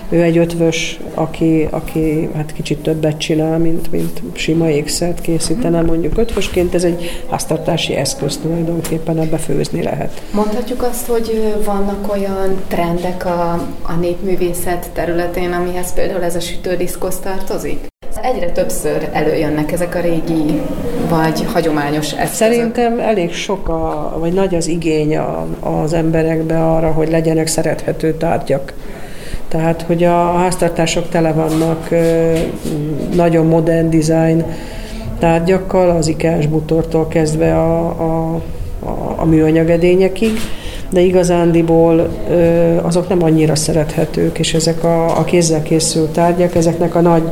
Speaker 1: ő egy ötvös, aki, aki hát kicsit többet csinál, mint, mint sima ékszert készítene, mondjuk ötvösként, ez egy háztartási eszköz tulajdonképpen, ebbe főzni lehet.
Speaker 5: Mondhatjuk azt, hogy vannak olyan trendek a, a népművészet területén, amihez például ez a sütődiszkosz tartozik? Egyre többször előjönnek ezek a régi vagy hagyományos eszközök.
Speaker 1: Szerintem elég sok, a, vagy nagy az igény a, az emberekbe arra, hogy legyenek szerethető tárgyak. Tehát, hogy a háztartások tele vannak nagyon modern design tárgyakkal, az ikás butortól kezdve a, a, a, a műanyagedényekig, de igazándiból azok nem annyira szerethetők, és ezek a, a kézzel készült tárgyak, ezeknek a nagy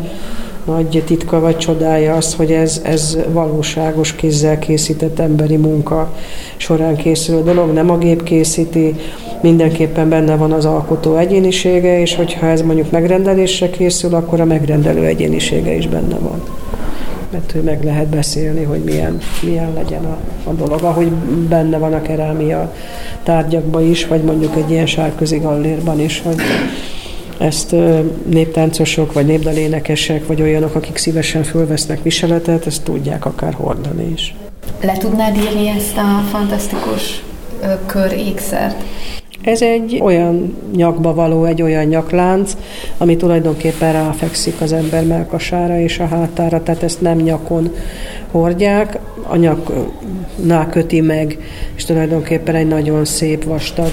Speaker 1: nagy titka vagy csodája az, hogy ez, ez valóságos kézzel készített emberi munka során készülő dolog, nem a gép készíti, mindenképpen benne van az alkotó egyénisége, és hogyha ez mondjuk megrendelésre készül, akkor a megrendelő egyénisége is benne van mert hogy meg lehet beszélni, hogy milyen, milyen legyen a, a dolog, ahogy benne van a kerámia tárgyakban is, vagy mondjuk egy ilyen sárközi gallérban is, hogy ezt néptáncosok, vagy népdalénekesek, vagy olyanok, akik szívesen fölvesznek viseletet, ezt tudják akár hordani is.
Speaker 5: Le tudnád írni ezt a fantasztikus kör ékszert?
Speaker 1: Ez egy olyan nyakba való, egy olyan nyaklánc, ami tulajdonképpen ráfekszik az ember melkasára és a hátára, tehát ezt nem nyakon hordják, a nyaknál köti meg, és tulajdonképpen egy nagyon szép, vastag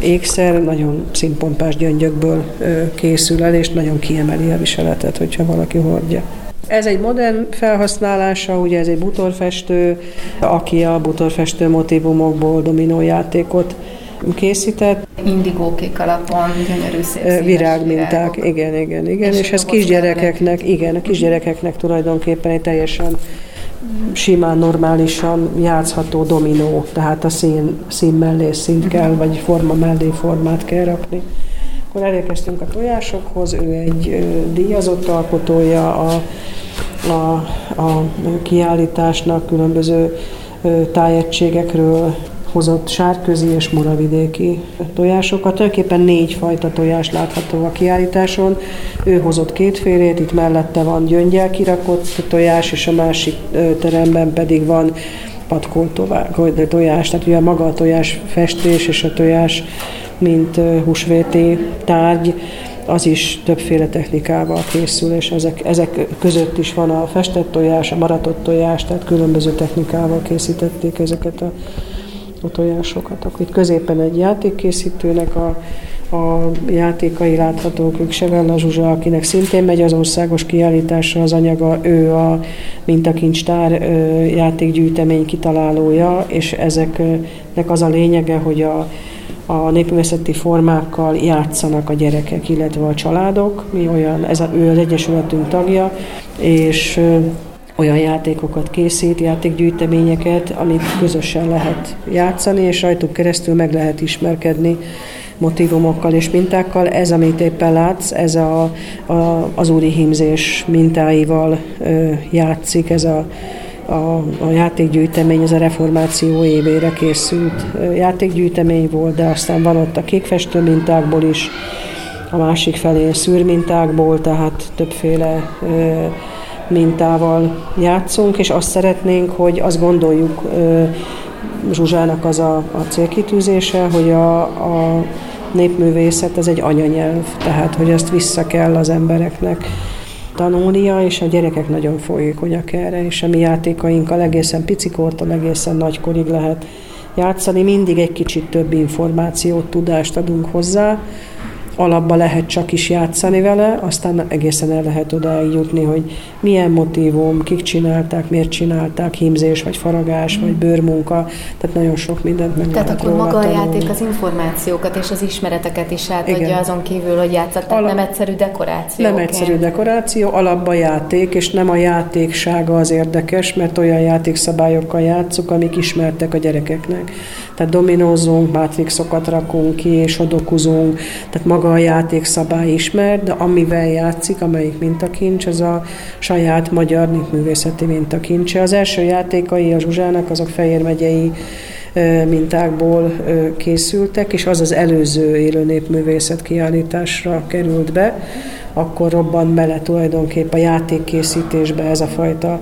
Speaker 1: ékszer, nagyon színpompás gyöngyökből készül el, és nagyon kiemeli a viseletet, hogyha valaki hordja. Ez egy modern felhasználása, ugye ez egy butorfestő, aki a butorfestő motivumokból dominójátékot készített.
Speaker 5: Indigókék alapon, gyönyörű szép
Speaker 1: Virágminták, igen, igen, igen, és, és ez kisgyerekeknek, igen, a kisgyerekeknek tulajdonképpen egy teljesen simán, normálisan játszható dominó, tehát a szín, szín mellé színt kell, vagy forma mellé formát kell rakni. Akkor elérkeztünk a tojásokhoz, ő egy díjazott alkotója a, a, a kiállításnak, különböző tájegységekről hozott sárközi és muravidéki tojásokat. Tulajdonképpen négy fajta tojás látható a kiállításon. Ő hozott kétfélét, itt mellette van gyöngyel kirakott tojás, és a másik teremben pedig van patkol tojás, tehát ugye maga a tojás festés és a tojás, mint húsvéti tárgy, az is többféle technikával készül, és ezek, ezek között is van a festett tojás, a maratott tojás, tehát különböző technikával készítették ezeket a a tojásokat. Akkor itt középen egy játékkészítőnek a, a játékai láthatók, ők Sevella Zsuzsa, akinek szintén megy az országos kiállításra az anyaga, ő a mintakincstár játékgyűjtemény kitalálója, és ezeknek az a lényege, hogy a, a népművészeti formákkal játszanak a gyerekek, illetve a családok. Mi olyan, ez a, ő az Egyesületünk tagja, és olyan játékokat készít, játékgyűjteményeket, amit közösen lehet játszani, és rajtuk keresztül meg lehet ismerkedni motivumokkal és mintákkal. Ez, amit éppen látsz, ez a, a, az úri hímzés mintáival ö, játszik, ez a, a, a játékgyűjtemény, ez a reformáció évére készült játékgyűjtemény volt, de aztán van ott a kékfestő mintákból is, a másik felén szűrmintákból, tehát többféle mintával játszunk, és azt szeretnénk, hogy azt gondoljuk, Zsuzsának az a, a célkitűzése, hogy a, a népművészet ez egy anyanyelv, tehát hogy azt vissza kell az embereknek tanulnia, és a gyerekek nagyon folyékonyak erre, és a mi játékainkkal egészen picikortól egészen nagykorig lehet játszani, mindig egy kicsit több információt, tudást adunk hozzá, alapba lehet csak is játszani vele, aztán egészen el lehet odáig jutni, hogy milyen motivum, kik csinálták, miért csinálták, hímzés, vagy faragás, vagy bőrmunka, tehát nagyon sok mindent meg
Speaker 5: Tehát akkor maga a játék az információkat és az ismereteket is átadja Igen. azon kívül, hogy játszott, tehát Alap, nem egyszerű dekoráció.
Speaker 1: Nem egyszerű dekoráció, alapba játék, és nem a játéksága az érdekes, mert olyan játékszabályokkal játszuk, amik ismertek a gyerekeknek. Tehát dominózunk, mátrixokat rakunk ki, és odokozunk, tehát maga maga a játékszabály ismert, de amivel játszik, amelyik mintakincs, az a saját magyar népművészeti mintakincse. Az első játékai a Zsuzsának azok Fejér megyei mintákból készültek, és az az előző élő népművészet kiállításra került be, akkor robban bele tulajdonképp a játékkészítésbe ez a fajta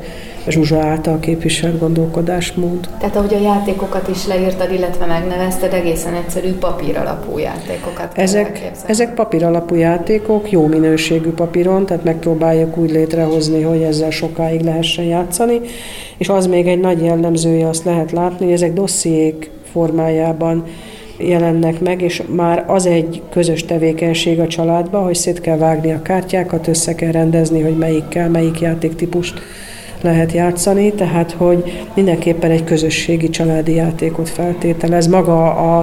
Speaker 1: Zsuzsa által képviselt gondolkodásmód.
Speaker 5: Tehát ahogy a játékokat is leírtad, illetve megnevezted, egészen egyszerű papír alapú játékokat
Speaker 1: ezek, ezek papír alapú játékok, jó minőségű papíron, tehát megpróbáljuk úgy létrehozni, hogy ezzel sokáig lehessen játszani, és az még egy nagy jellemzője, azt lehet látni, hogy ezek dossziék formájában jelennek meg, és már az egy közös tevékenység a családban, hogy szét kell vágni a kártyákat, össze kell rendezni, hogy melyikkel, melyik játéktípust lehet játszani, tehát hogy mindenképpen egy közösségi családi játékot feltételez. Maga a,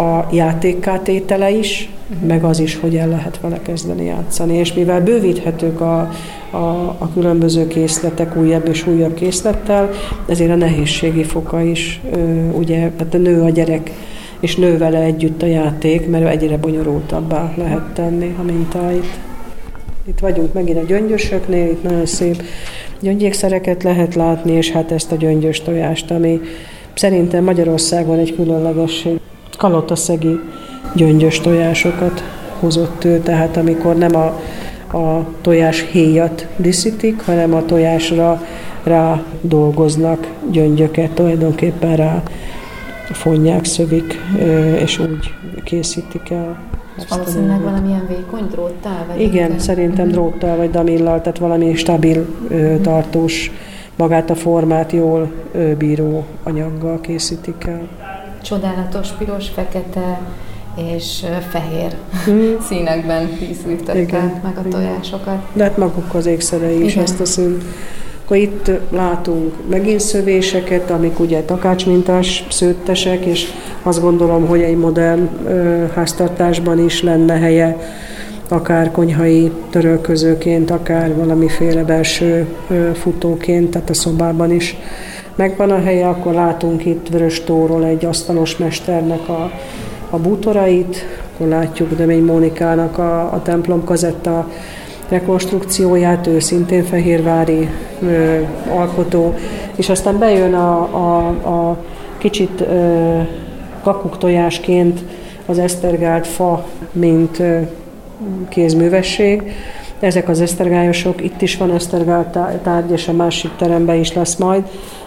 Speaker 1: a játékkátétele is, meg az is, hogy el lehet vele kezdeni játszani. És mivel bővíthetők a, a, a különböző készletek újabb és újabb készlettel, ezért a nehézségi foka is, ugye, tehát nő a gyerek és nő vele együtt a játék, mert egyre bonyolultabbá lehet tenni a mintáit. Itt vagyunk megint a gyöngyösöknél, itt nagyon szép gyöngyékszereket lehet látni, és hát ezt a gyöngyös tojást, ami szerintem Magyarországon egy különlegesség. Kalotaszegi gyöngyös tojásokat hozott ő, tehát amikor nem a, a tojás héjat díszítik, hanem a tojásra rá dolgoznak gyöngyöket, tulajdonképpen rá fonják, szövik, és úgy készítik el.
Speaker 5: Valószínűleg valamilyen vékony dróttal?
Speaker 1: Vagy Igen, de... szerintem dróttal vagy damillal, tehát valami stabil, tartós, magát a formát jól bíró anyaggal készítik el.
Speaker 5: Csodálatos piros, fekete és fehér hmm. <laughs> színekben díszítettek meg a tojásokat.
Speaker 1: De hát maguk az ékszerei is Igen. ezt a színt akkor itt látunk megint szövéseket, amik ugye takácsmintás szőttesek, és azt gondolom, hogy egy modern ö, háztartásban is lenne helye akár konyhai törölközőként, akár valamiféle belső ö, futóként, tehát a szobában is megvan a helye, akkor látunk itt Vörös Tóról egy asztalos mesternek a, a bútorait, akkor látjuk Dömény Mónikának a, a templom kazetta rekonstrukcióját, ő szintén fehérvári ö, alkotó, és aztán bejön a, a, a kicsit ö, kakuktojásként az esztergált fa, mint ö, kézművesség. Ezek az esztergályosok, itt is van esztergált tárgy, és a másik teremben is lesz majd.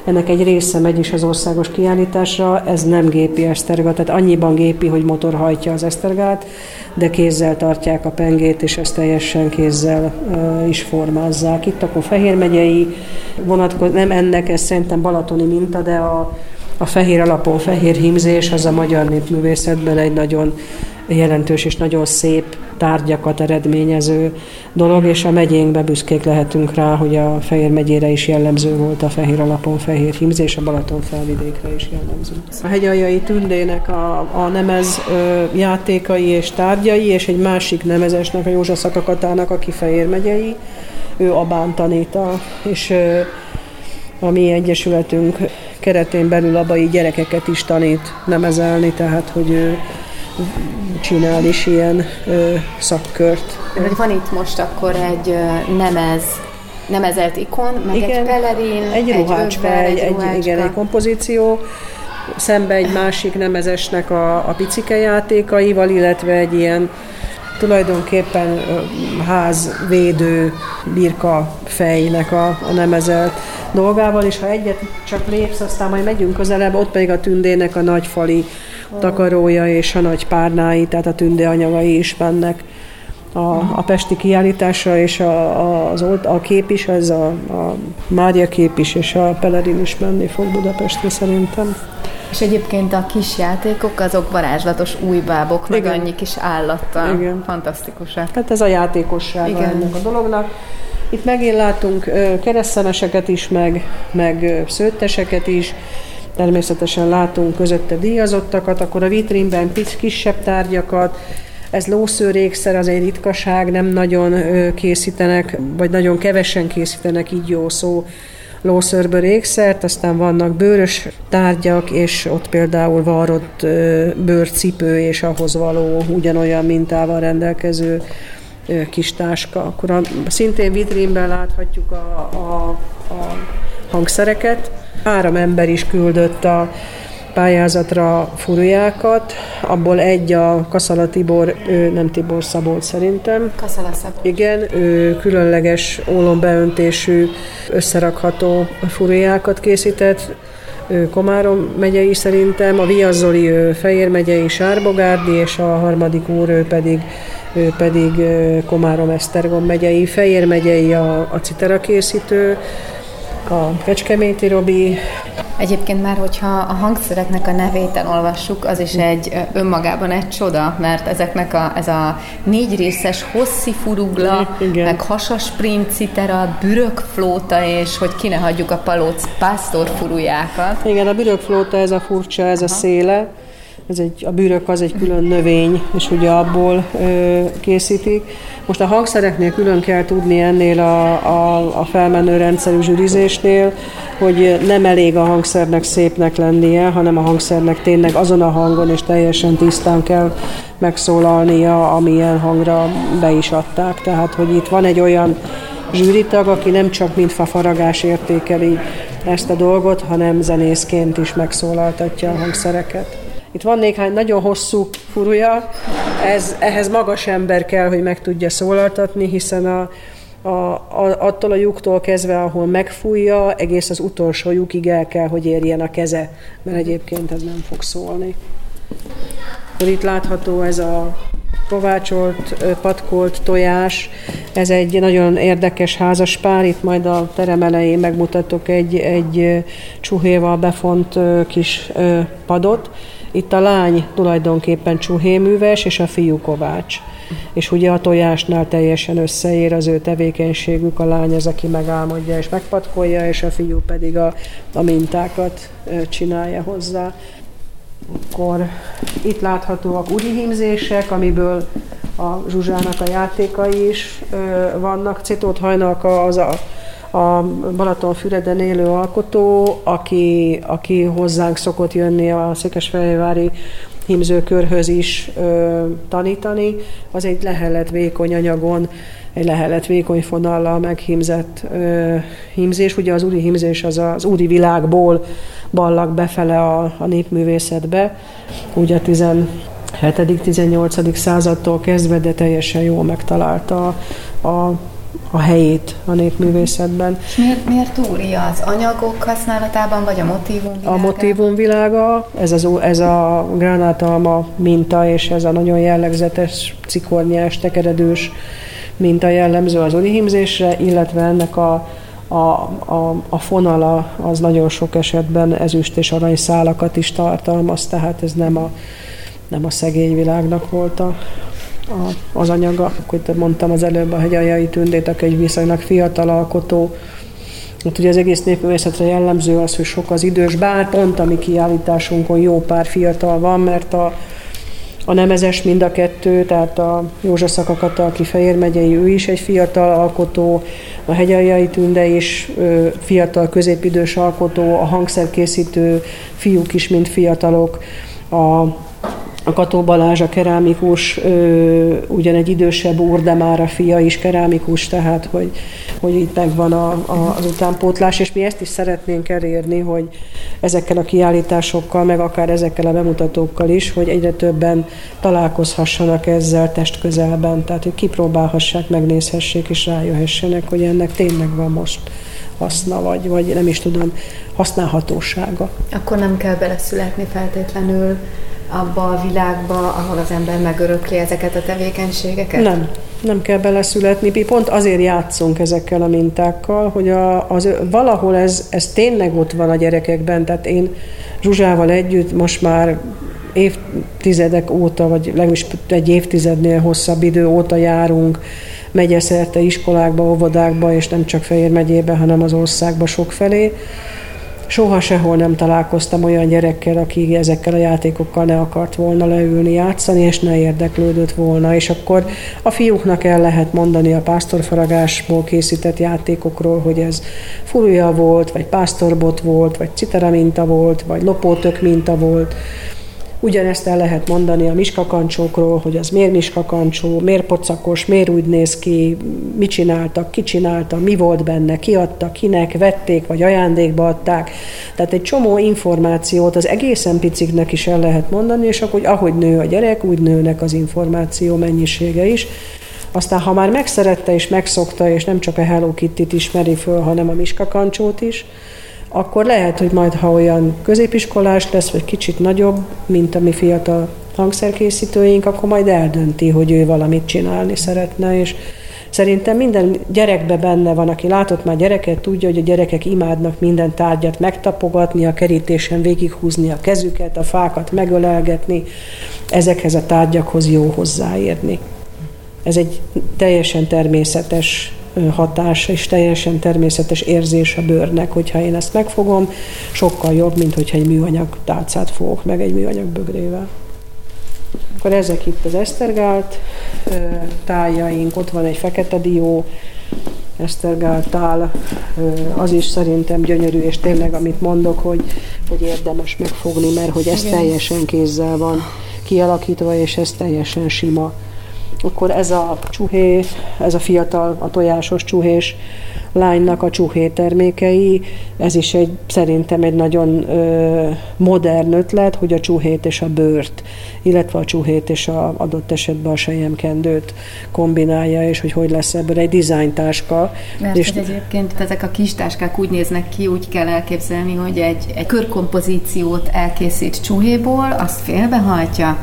Speaker 1: Ennek egy része megy is az országos kiállításra, ez nem gépi esztergát, tehát annyiban gépi, hogy motor hajtja az esztergát, de kézzel tartják a pengét, és ezt teljesen kézzel uh, is formázzák. Itt akkor Fehér megyei vonatkoz, nem ennek, ez szerintem balatoni minta, de a, a fehér alapon fehér hímzés az a magyar népművészetben egy nagyon jelentős és nagyon szép tárgyakat eredményező dolog, és a megyénkben büszkék lehetünk rá, hogy a Fehér megyére is jellemző volt a fehér alapon fehér hímzés, a Balaton felvidékre is jellemző. A hegyaljai tündének a, a nemez ö, játékai és tárgyai, és egy másik nemezesnek, a Józsa Szakakatának, aki Fehér megyei, ő Abán taníta, és ö, a mi egyesületünk keretén belül abai gyerekeket is tanít nemezelni, tehát hogy csinál is ilyen ö, szakkört.
Speaker 5: Van itt most akkor egy nemez nemezelt ikon, meg igen, egy pelerin,
Speaker 1: egy ruhácska, egy, egy, egy, igen, egy kompozíció, szembe egy másik nemezesnek a, a picike játékaival, illetve egy ilyen tulajdonképpen házvédő birka fejnek a, a nemezelt dolgával, és ha egyet csak lépsz, aztán majd megyünk közelebb, ott pedig a tündének a nagyfali takarója és a nagy párnái, tehát a tünde anyagai is mennek a, a pesti kiállításra, és a, a, az, a kép is, ez a, a Mária kép is, és a Pelerin is menni fog Budapestre szerintem.
Speaker 5: És egyébként a kis játékok, azok varázslatos új bábok, meg annyi kis állattal. Igen. Fantasztikusak.
Speaker 1: Tehát ez a játékossága Igen. ennek a dolognak. Itt megint látunk keresztemeseket is, meg, meg szőtteseket is, természetesen látunk közötte díjazottakat, akkor a vitrínben kisebb tárgyakat, ez lószőrékszer az egy ritkaság, nem nagyon készítenek, vagy nagyon kevesen készítenek, így jó szó, lószörből ékszert, aztán vannak bőrös tárgyak, és ott például varrott bőrcipő és ahhoz való ugyanolyan mintával rendelkező kis táska. Akkor a, szintén vitrínben láthatjuk a, a, a hangszereket. Három ember is küldött a pályázatra furujákat, abból egy a Kaszala Tibor, ő nem Tibor Szabolcs szerintem.
Speaker 5: Kaszala Szabolcs.
Speaker 1: Igen, ő különleges ólombeöntésű összerakható furujákat készített, ő Komárom megyei szerintem, a Viazzoli ő Fejér megyei Sárbogárdi, és a harmadik úr ő pedig, ő pedig Komárom Esztergom megyei, Fejér megyei a, a citera készítő, a Kecskeméti Robi.
Speaker 5: Egyébként már, hogyha a hangszereknek a nevét elolvassuk, az is egy önmagában egy csoda, mert ezeknek a, ez a négy részes hosszi furugla, Igen. meg hasas citera, bürökflóta, és hogy ki ne hagyjuk a palóc pásztorfurujákat.
Speaker 1: Igen, a bürökflóta, ez a furcsa, ez Aha. a széle, ez egy, a bűrök az egy külön növény, és ugye abból ö, készítik. Most a hangszereknél külön kell tudni ennél a, a, a felmenő rendszerű zsűrizésnél, hogy nem elég a hangszernek szépnek lennie, hanem a hangszernek tényleg azon a hangon és teljesen tisztán kell megszólalnia, amilyen hangra be is adták. Tehát, hogy itt van egy olyan zsűritag, aki nem csak mint fafaragás értékeli ezt a dolgot, hanem zenészként is megszólaltatja a hangszereket. Itt van néhány nagyon hosszú furuja, ez, ehhez magas ember kell, hogy meg tudja szólaltatni, hiszen a, a, a, attól a lyuktól kezdve, ahol megfújja, egész az utolsó lyukig el kell, hogy érjen a keze, mert egyébként ez nem fog szólni. Itt látható ez a kovácsolt, patkolt tojás. Ez egy nagyon érdekes házas pár, itt majd a terem elején megmutatok egy, egy csuhéval befont kis padot. Itt a lány tulajdonképpen csuhéműves, és a fiú kovács. És ugye a tojásnál teljesen összeér az ő tevékenységük, a lány az, aki megálmodja és megpatkolja, és a fiú pedig a, a mintákat csinálja hozzá. Akkor itt láthatóak hímzések, amiből a Zsuzsának a játékai is vannak. Citót Hajnalka az a a Balatonfüreden élő alkotó, aki, aki hozzánk szokott jönni a Székesfehérvári hímzőkörhöz is ö, tanítani, az egy lehelet vékony anyagon, egy lehelet vékony fonallal meghímzett ö, hímzés. Ugye az úri hímzés az az úri világból ballag befele a, a népművészetbe, ugye a 17.-18. századtól kezdve, de teljesen jól megtalálta a a helyét a népművészetben.
Speaker 5: És miért, miért úri az anyagok használatában, vagy a motívum világa?
Speaker 1: A motívum világa, ez, az, ez a gránátalma minta, és ez a nagyon jellegzetes cikornyás, tekeredős minta jellemző az olihimzésre, illetve ennek a, a, a, a fonala az nagyon sok esetben ezüst és arany szálakat is tartalmaz, tehát ez nem a, nem a szegény világnak volt a, a, az anyaga. Akkor mondtam az előbb a hegyaljai tündét, aki egy viszonylag fiatal alkotó, ott ugye az egész népművészetre jellemző az, hogy sok az idős, bár pont a mi kiállításunkon jó pár fiatal van, mert a, a nemezes mind a kettő, tehát a József Szakakata, aki Fejér megyei, ő is egy fiatal alkotó, a Hegyaljai Tünde is ö, fiatal, középidős alkotó, a hangszerkészítő fiúk is, mint fiatalok, a a Kató Balázs, a kerámikus, ö, ugyan egy idősebb úr, de már a fia is kerámikus, tehát hogy, hogy itt megvan a, a, az utánpótlás, és mi ezt is szeretnénk elérni, hogy ezekkel a kiállításokkal, meg akár ezekkel a bemutatókkal is, hogy egyre többen találkozhassanak ezzel testközelben, tehát hogy kipróbálhassák, megnézhessék és rájöhessenek, hogy ennek tényleg van most haszna, vagy, vagy nem is tudom, használhatósága.
Speaker 5: Akkor nem kell beleszületni feltétlenül abba a világba, ahol az ember megörökli ezeket a tevékenységeket?
Speaker 1: Nem, nem kell beleszületni. Mi pont azért játszunk ezekkel a mintákkal, hogy a, az, valahol ez, ez tényleg ott van a gyerekekben. Tehát én Zsuzsával együtt most már évtizedek óta, vagy legalábbis egy évtizednél hosszabb idő óta járunk megyeszerte iskolákba, óvodákba, és nem csak Fehér megyébe, hanem az országba sokfelé. Soha sehol nem találkoztam olyan gyerekkel, aki ezekkel a játékokkal ne akart volna leülni, játszani, és ne érdeklődött volna. És akkor a fiúknak el lehet mondani a pásztorfaragásból készített játékokról, hogy ez furúja volt, vagy pásztorbot volt, vagy citera minta volt, vagy lopótök minta volt Ugyanezt el lehet mondani a miskakancsókról, hogy az miért miskakancsó, miért pocakos, miért úgy néz ki, mit csináltak, ki csinálta, mi volt benne, ki adta, kinek vették, vagy ajándékba adták. Tehát egy csomó információt az egészen piciknek is el lehet mondani, és akkor ahogy nő a gyerek, úgy nőnek az információ mennyisége is. Aztán, ha már megszerette és megszokta, és nem csak a Hello Kitty-t ismeri föl, hanem a miskakancsót is, akkor lehet, hogy majd, ha olyan középiskolás lesz, vagy kicsit nagyobb, mint a mi fiatal hangszerkészítőink, akkor majd eldönti, hogy ő valamit csinálni szeretne, és Szerintem minden gyerekbe benne van, aki látott már gyereket, tudja, hogy a gyerekek imádnak minden tárgyat megtapogatni, a kerítésen végighúzni a kezüket, a fákat megölelgetni, ezekhez a tárgyakhoz jó hozzáérni. Ez egy teljesen természetes hatás és teljesen természetes érzés a bőrnek, hogyha én ezt megfogom, sokkal jobb, mint hogyha egy műanyag tálcát fogok meg egy műanyag bögrével. Akkor ezek itt az esztergált tájaink, ott van egy fekete dió, esztergált tál, az is szerintem gyönyörű, és tényleg, amit mondok, hogy, hogy érdemes megfogni, mert hogy ez Igen. teljesen kézzel van kialakítva, és ez teljesen sima akkor ez a csuhé, ez a fiatal, a tojásos csuhés lánynak a csuhé termékei, ez is egy, szerintem egy nagyon ö, modern ötlet, hogy a csuhét és a bőrt, illetve a csuhét és a adott esetben a sejemkendőt kombinálja, és hogy hogy lesz ebből egy dizájntáska.
Speaker 5: Mert és egyébként ezek a kis táskák úgy néznek ki, úgy kell elképzelni, hogy egy, egy körkompozíciót elkészít csuhéból, azt félbehajtja,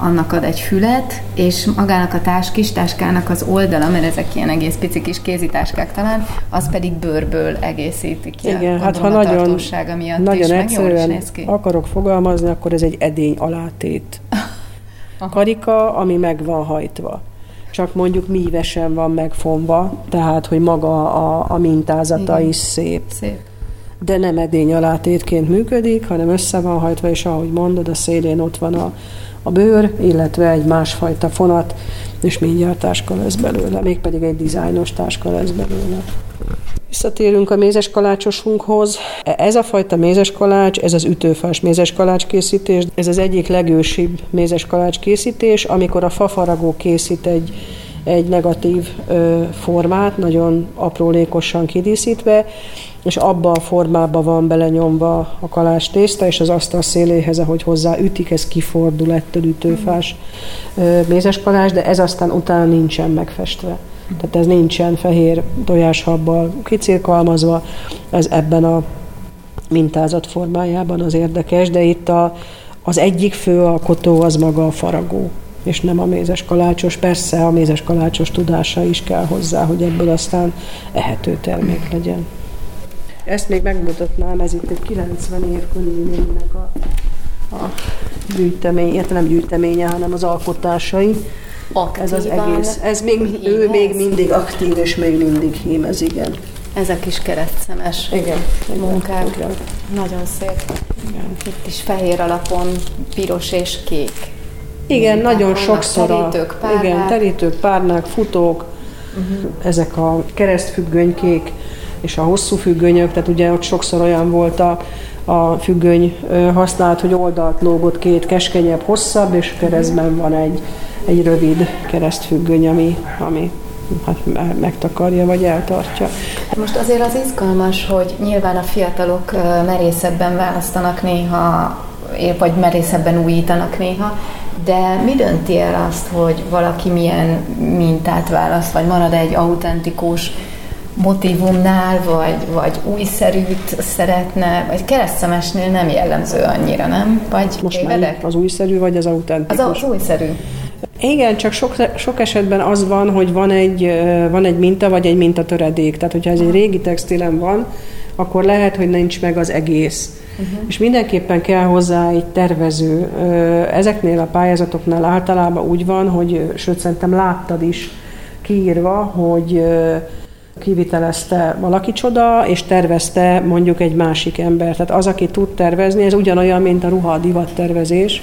Speaker 5: annak ad egy fület, és magának a társ, kis táskának az oldala, mert ezek ilyen egész pici kis kézitáskák talán, az pedig bőrből egészíti ki.
Speaker 1: Igen, hát ha nagyon, miatt nagyon is, egyszerűen is ki. akarok fogalmazni, akkor ez egy edény alátét. <laughs> Karika, ami meg van hajtva csak mondjuk mívesen van megfonva, tehát, hogy maga a, a mintázata Igen. is szép.
Speaker 5: Szép.
Speaker 1: De nem edény alátétként működik, hanem össze van hajtva, és ahogy mondod, a szélén ott van a, a bőr, illetve egy másfajta fonat, és mindjárt táska lesz belőle, mégpedig egy dizájnos táska lesz belőle. Visszatérünk a mézes kalácsosunkhoz. Ez a fajta mézes kalács, ez az ütőfás mézes kalács készítés. Ez az egyik legősibb mézes kalács készítés, amikor a fafaragó készít egy egy negatív ö, formát, nagyon aprólékosan kidíszítve, és abba a formába van belenyomva a kalás tészta, és az asztal széléhez, ahogy hozzá ütik, ez kifordul ettől ütőfás mézes kalás, de ez aztán utána nincsen megfestve. Tehát ez nincsen fehér tojáshabbal kicirkalmazva, ez ebben a mintázat formájában az érdekes, de itt a, az egyik fő alkotó az maga a faragó és nem a mézes kalácsos. Persze a mézes kalácsos tudása is kell hozzá, hogy ebből aztán ehető termék legyen. Ezt még megmutatnám, ez itt egy 90 év körülménynek a, a gyűjtemény, illetve nem gyűjteménye, hanem az alkotásai. Aktívan ez az egész. Ez még, ő még mindig aktív, és még mindig hímez, igen.
Speaker 5: Ezek is keresztszemes
Speaker 1: igen,
Speaker 5: munkák. Igen. Nagyon szép. Igen. Itt is fehér alapon piros és kék.
Speaker 1: Igen, nagyon sokszor terítők, párnák. Igen, terítők, párnák, futók, uh-huh. ezek a keresztfüggönykék és a hosszú függönyök, tehát ugye ott sokszor olyan volt a, a függöny használat, hogy oldalt lógott két keskenyebb, hosszabb, és keresztben van egy, egy rövid keresztfüggöny, ami, ami hát megtakarja vagy eltartja.
Speaker 5: Most azért az izgalmas, hogy nyilván a fiatalok merészebben választanak néha, vagy merészebben újítanak néha, de mi dönti el azt, hogy valaki milyen mintát választ, vagy marad egy autentikus motivumnál, vagy, vagy újszerűt szeretne, vagy keresztszemesnél nem jellemző annyira, nem? Vagy
Speaker 1: Most már az újszerű, vagy az autentikus?
Speaker 5: Az, az újszerű.
Speaker 1: Igen, csak sok, sok esetben az van, hogy van egy, van egy minta, vagy egy mintatöredék. Tehát, hogyha ez egy régi textilen van, akkor lehet, hogy nincs meg az egész. Uh-huh. És mindenképpen kell hozzá egy tervező. Ezeknél a pályázatoknál általában úgy van, hogy sőt, szerintem láttad is kiírva, hogy kivitelezte valaki csoda, és tervezte mondjuk egy másik ember. Tehát az, aki tud tervezni, ez ugyanolyan, mint a ruha divat tervezés,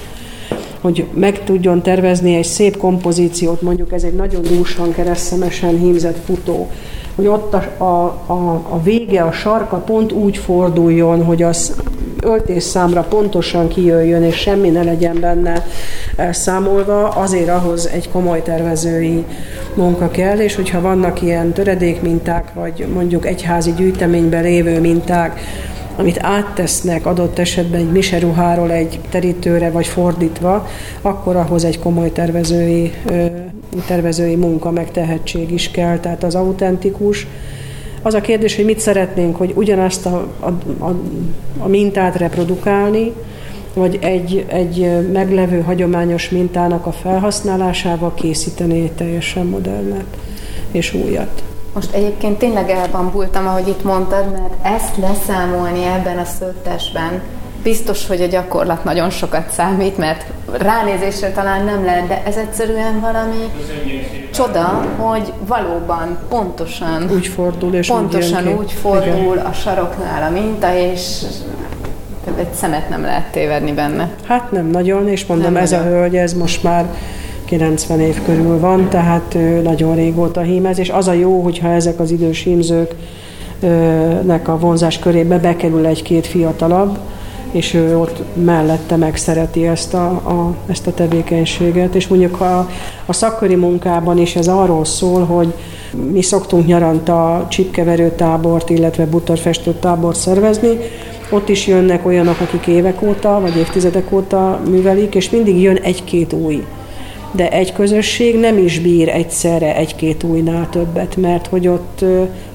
Speaker 1: hogy meg tudjon tervezni egy szép kompozíciót, mondjuk ez egy nagyon dúsan, keresztszemesen hímzett futó, hogy ott a, a, a, a vége, a sarka pont úgy forduljon, hogy az öltés számra pontosan kijöjjön, és semmi ne legyen benne számolva, azért ahhoz egy komoly tervezői munka kell, és hogyha vannak ilyen töredékminták, vagy mondjuk egyházi gyűjteményben lévő minták, amit áttesznek adott esetben egy miseruháról egy terítőre, vagy fordítva, akkor ahhoz egy komoly tervezői, tervezői munka, meg tehetség is kell, tehát az autentikus. Az a kérdés, hogy mit szeretnénk, hogy ugyanazt a, a, a, a mintát reprodukálni, vagy egy, egy meglevő hagyományos mintának a felhasználásával készíteni egy teljesen modernet és újat.
Speaker 5: Most egyébként tényleg elbambultam, ahogy itt mondtad, mert ezt leszámolni ebben a szőttesben, biztos, hogy a gyakorlat nagyon sokat számít, mert ránézésre talán nem lehet, de ez egyszerűen valami csoda, hogy valóban pontosan
Speaker 1: úgy fordul, és
Speaker 5: pontosan úgy, úgy fordul Igen. a saroknál a minta, és egy szemet nem lehet tévedni benne.
Speaker 1: Hát nem nagyon, és mondom, nem ez nagyon. a hölgy, ez most már 90 év körül van, tehát ő nagyon régóta hímez, és az a jó, hogyha ezek az idős hímzők nek a vonzás körébe bekerül egy-két fiatalabb, és ő ott mellette megszereti ezt a, a, ezt a tevékenységet. És mondjuk a, a szakköri munkában is ez arról szól, hogy mi szoktunk nyaranta csipkeverő tábort, illetve butorfestő tábort szervezni, ott is jönnek olyanok, akik évek óta, vagy évtizedek óta művelik, és mindig jön egy-két új de egy közösség nem is bír egyszerre egy-két újnál többet, mert hogy ott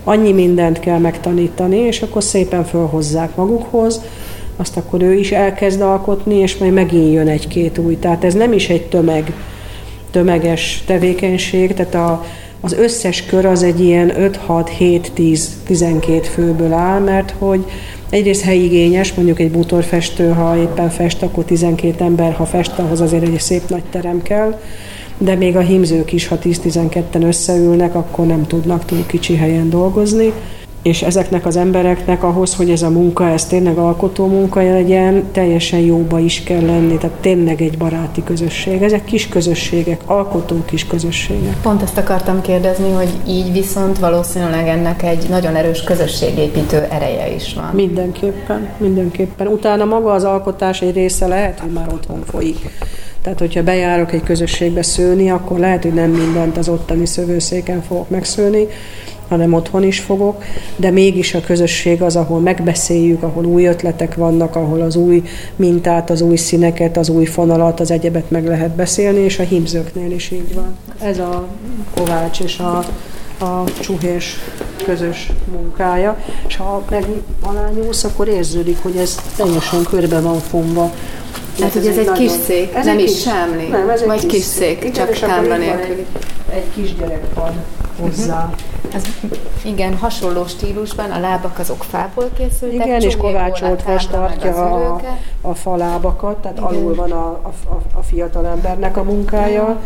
Speaker 1: annyi mindent kell megtanítani, és akkor szépen fölhozzák magukhoz, azt akkor ő is elkezd alkotni, és majd megint jön egy-két új. Tehát ez nem is egy tömeg, tömeges tevékenység, tehát a, az összes kör az egy ilyen 5-6-7-10-12 főből áll, mert hogy egyrészt helyigényes, mondjuk egy bútorfestő, ha éppen fest, akkor 12 ember, ha fest, ahhoz azért egy szép nagy terem kell, de még a hímzők is, ha 10-12-en összeülnek, akkor nem tudnak túl kicsi helyen dolgozni és ezeknek az embereknek ahhoz, hogy ez a munka, ez tényleg alkotó munka legyen, teljesen jóba is kell lenni, tehát tényleg egy baráti közösség. Ezek kis közösségek, alkotó kis közösségek.
Speaker 5: Pont ezt akartam kérdezni, hogy így viszont valószínűleg ennek egy nagyon erős közösségépítő ereje is van.
Speaker 1: Mindenképpen, mindenképpen. Utána maga az alkotás egy része lehet, hogy már otthon folyik. Tehát, hogyha bejárok egy közösségbe szőni, akkor lehet, hogy nem mindent az ottani szövőszéken fogok megszőni, hanem otthon is fogok, de mégis a közösség az, ahol megbeszéljük, ahol új ötletek vannak, ahol az új mintát, az új színeket, az új fonalat, az egyebet meg lehet beszélni, és a hímzőknél is így van. Ez a Kovács és a, a csuhés közös munkája, és ha meg alá nyúlsz, akkor érződik, hogy ez teljesen körbe van fonva.
Speaker 5: Hát, hogy ez, egy nagyon... kis szék, ez nem is semmi, nem, ez vagy egy kis, kis szék,
Speaker 1: csak támla nélkül. Egy, egy kis gyerekpad hozzá.
Speaker 5: Uh-huh. Ez, igen, hasonló stílusban, a lábak azok fából készültek.
Speaker 1: Igen, és Kovács Oltvas tartja a, a falábakat, tehát igen. alul van a, a, a fiatal embernek a munkája.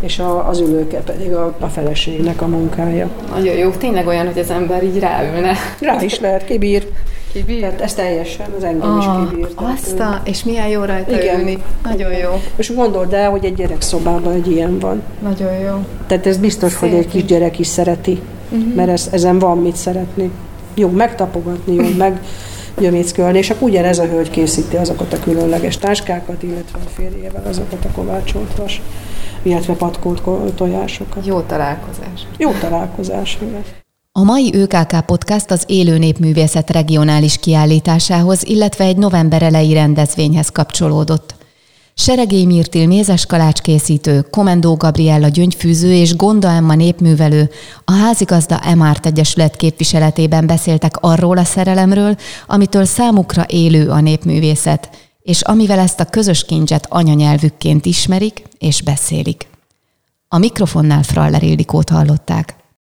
Speaker 1: És a, az ülőke pedig a, a feleségnek a munkája.
Speaker 5: Nagyon jó, tényleg olyan, hogy az ember így ráülne.
Speaker 1: Rá is lehet, kibír.
Speaker 5: Kibír?
Speaker 1: Tehát ez teljesen, az engem ah, is kibír.
Speaker 5: Azt a, és milyen jó rajta igen. ülni. Nagyon jó.
Speaker 1: És gondold el, hogy egy gyerekszobában egy ilyen van.
Speaker 5: Nagyon jó.
Speaker 1: Tehát ez biztos, Szép. hogy egy kisgyerek is szereti, uh-huh. mert ez, ezen van mit szeretni. jó megtapogatni, jó meg gyöméckölni, és akkor ugyanez a hölgy készíti azokat a különleges táskákat, illetve a férjével azokat a kovácsolt vas, illetve patkolt tojásokat.
Speaker 5: Jó találkozás.
Speaker 1: Jó találkozás, igen.
Speaker 4: A mai ÖKK podcast az Élő Népművészet regionális kiállításához, illetve egy november elejé rendezvényhez kapcsolódott. Seregély Mirtil mézes kalács készítő, Komendó Gabriella gyöngyfűző és Gonda Emma népművelő a házigazda Emárt Egyesület képviseletében beszéltek arról a szerelemről, amitől számukra élő a népművészet, és amivel ezt a közös kincset anyanyelvükként ismerik és beszélik. A mikrofonnál Fraller Ildikót hallották.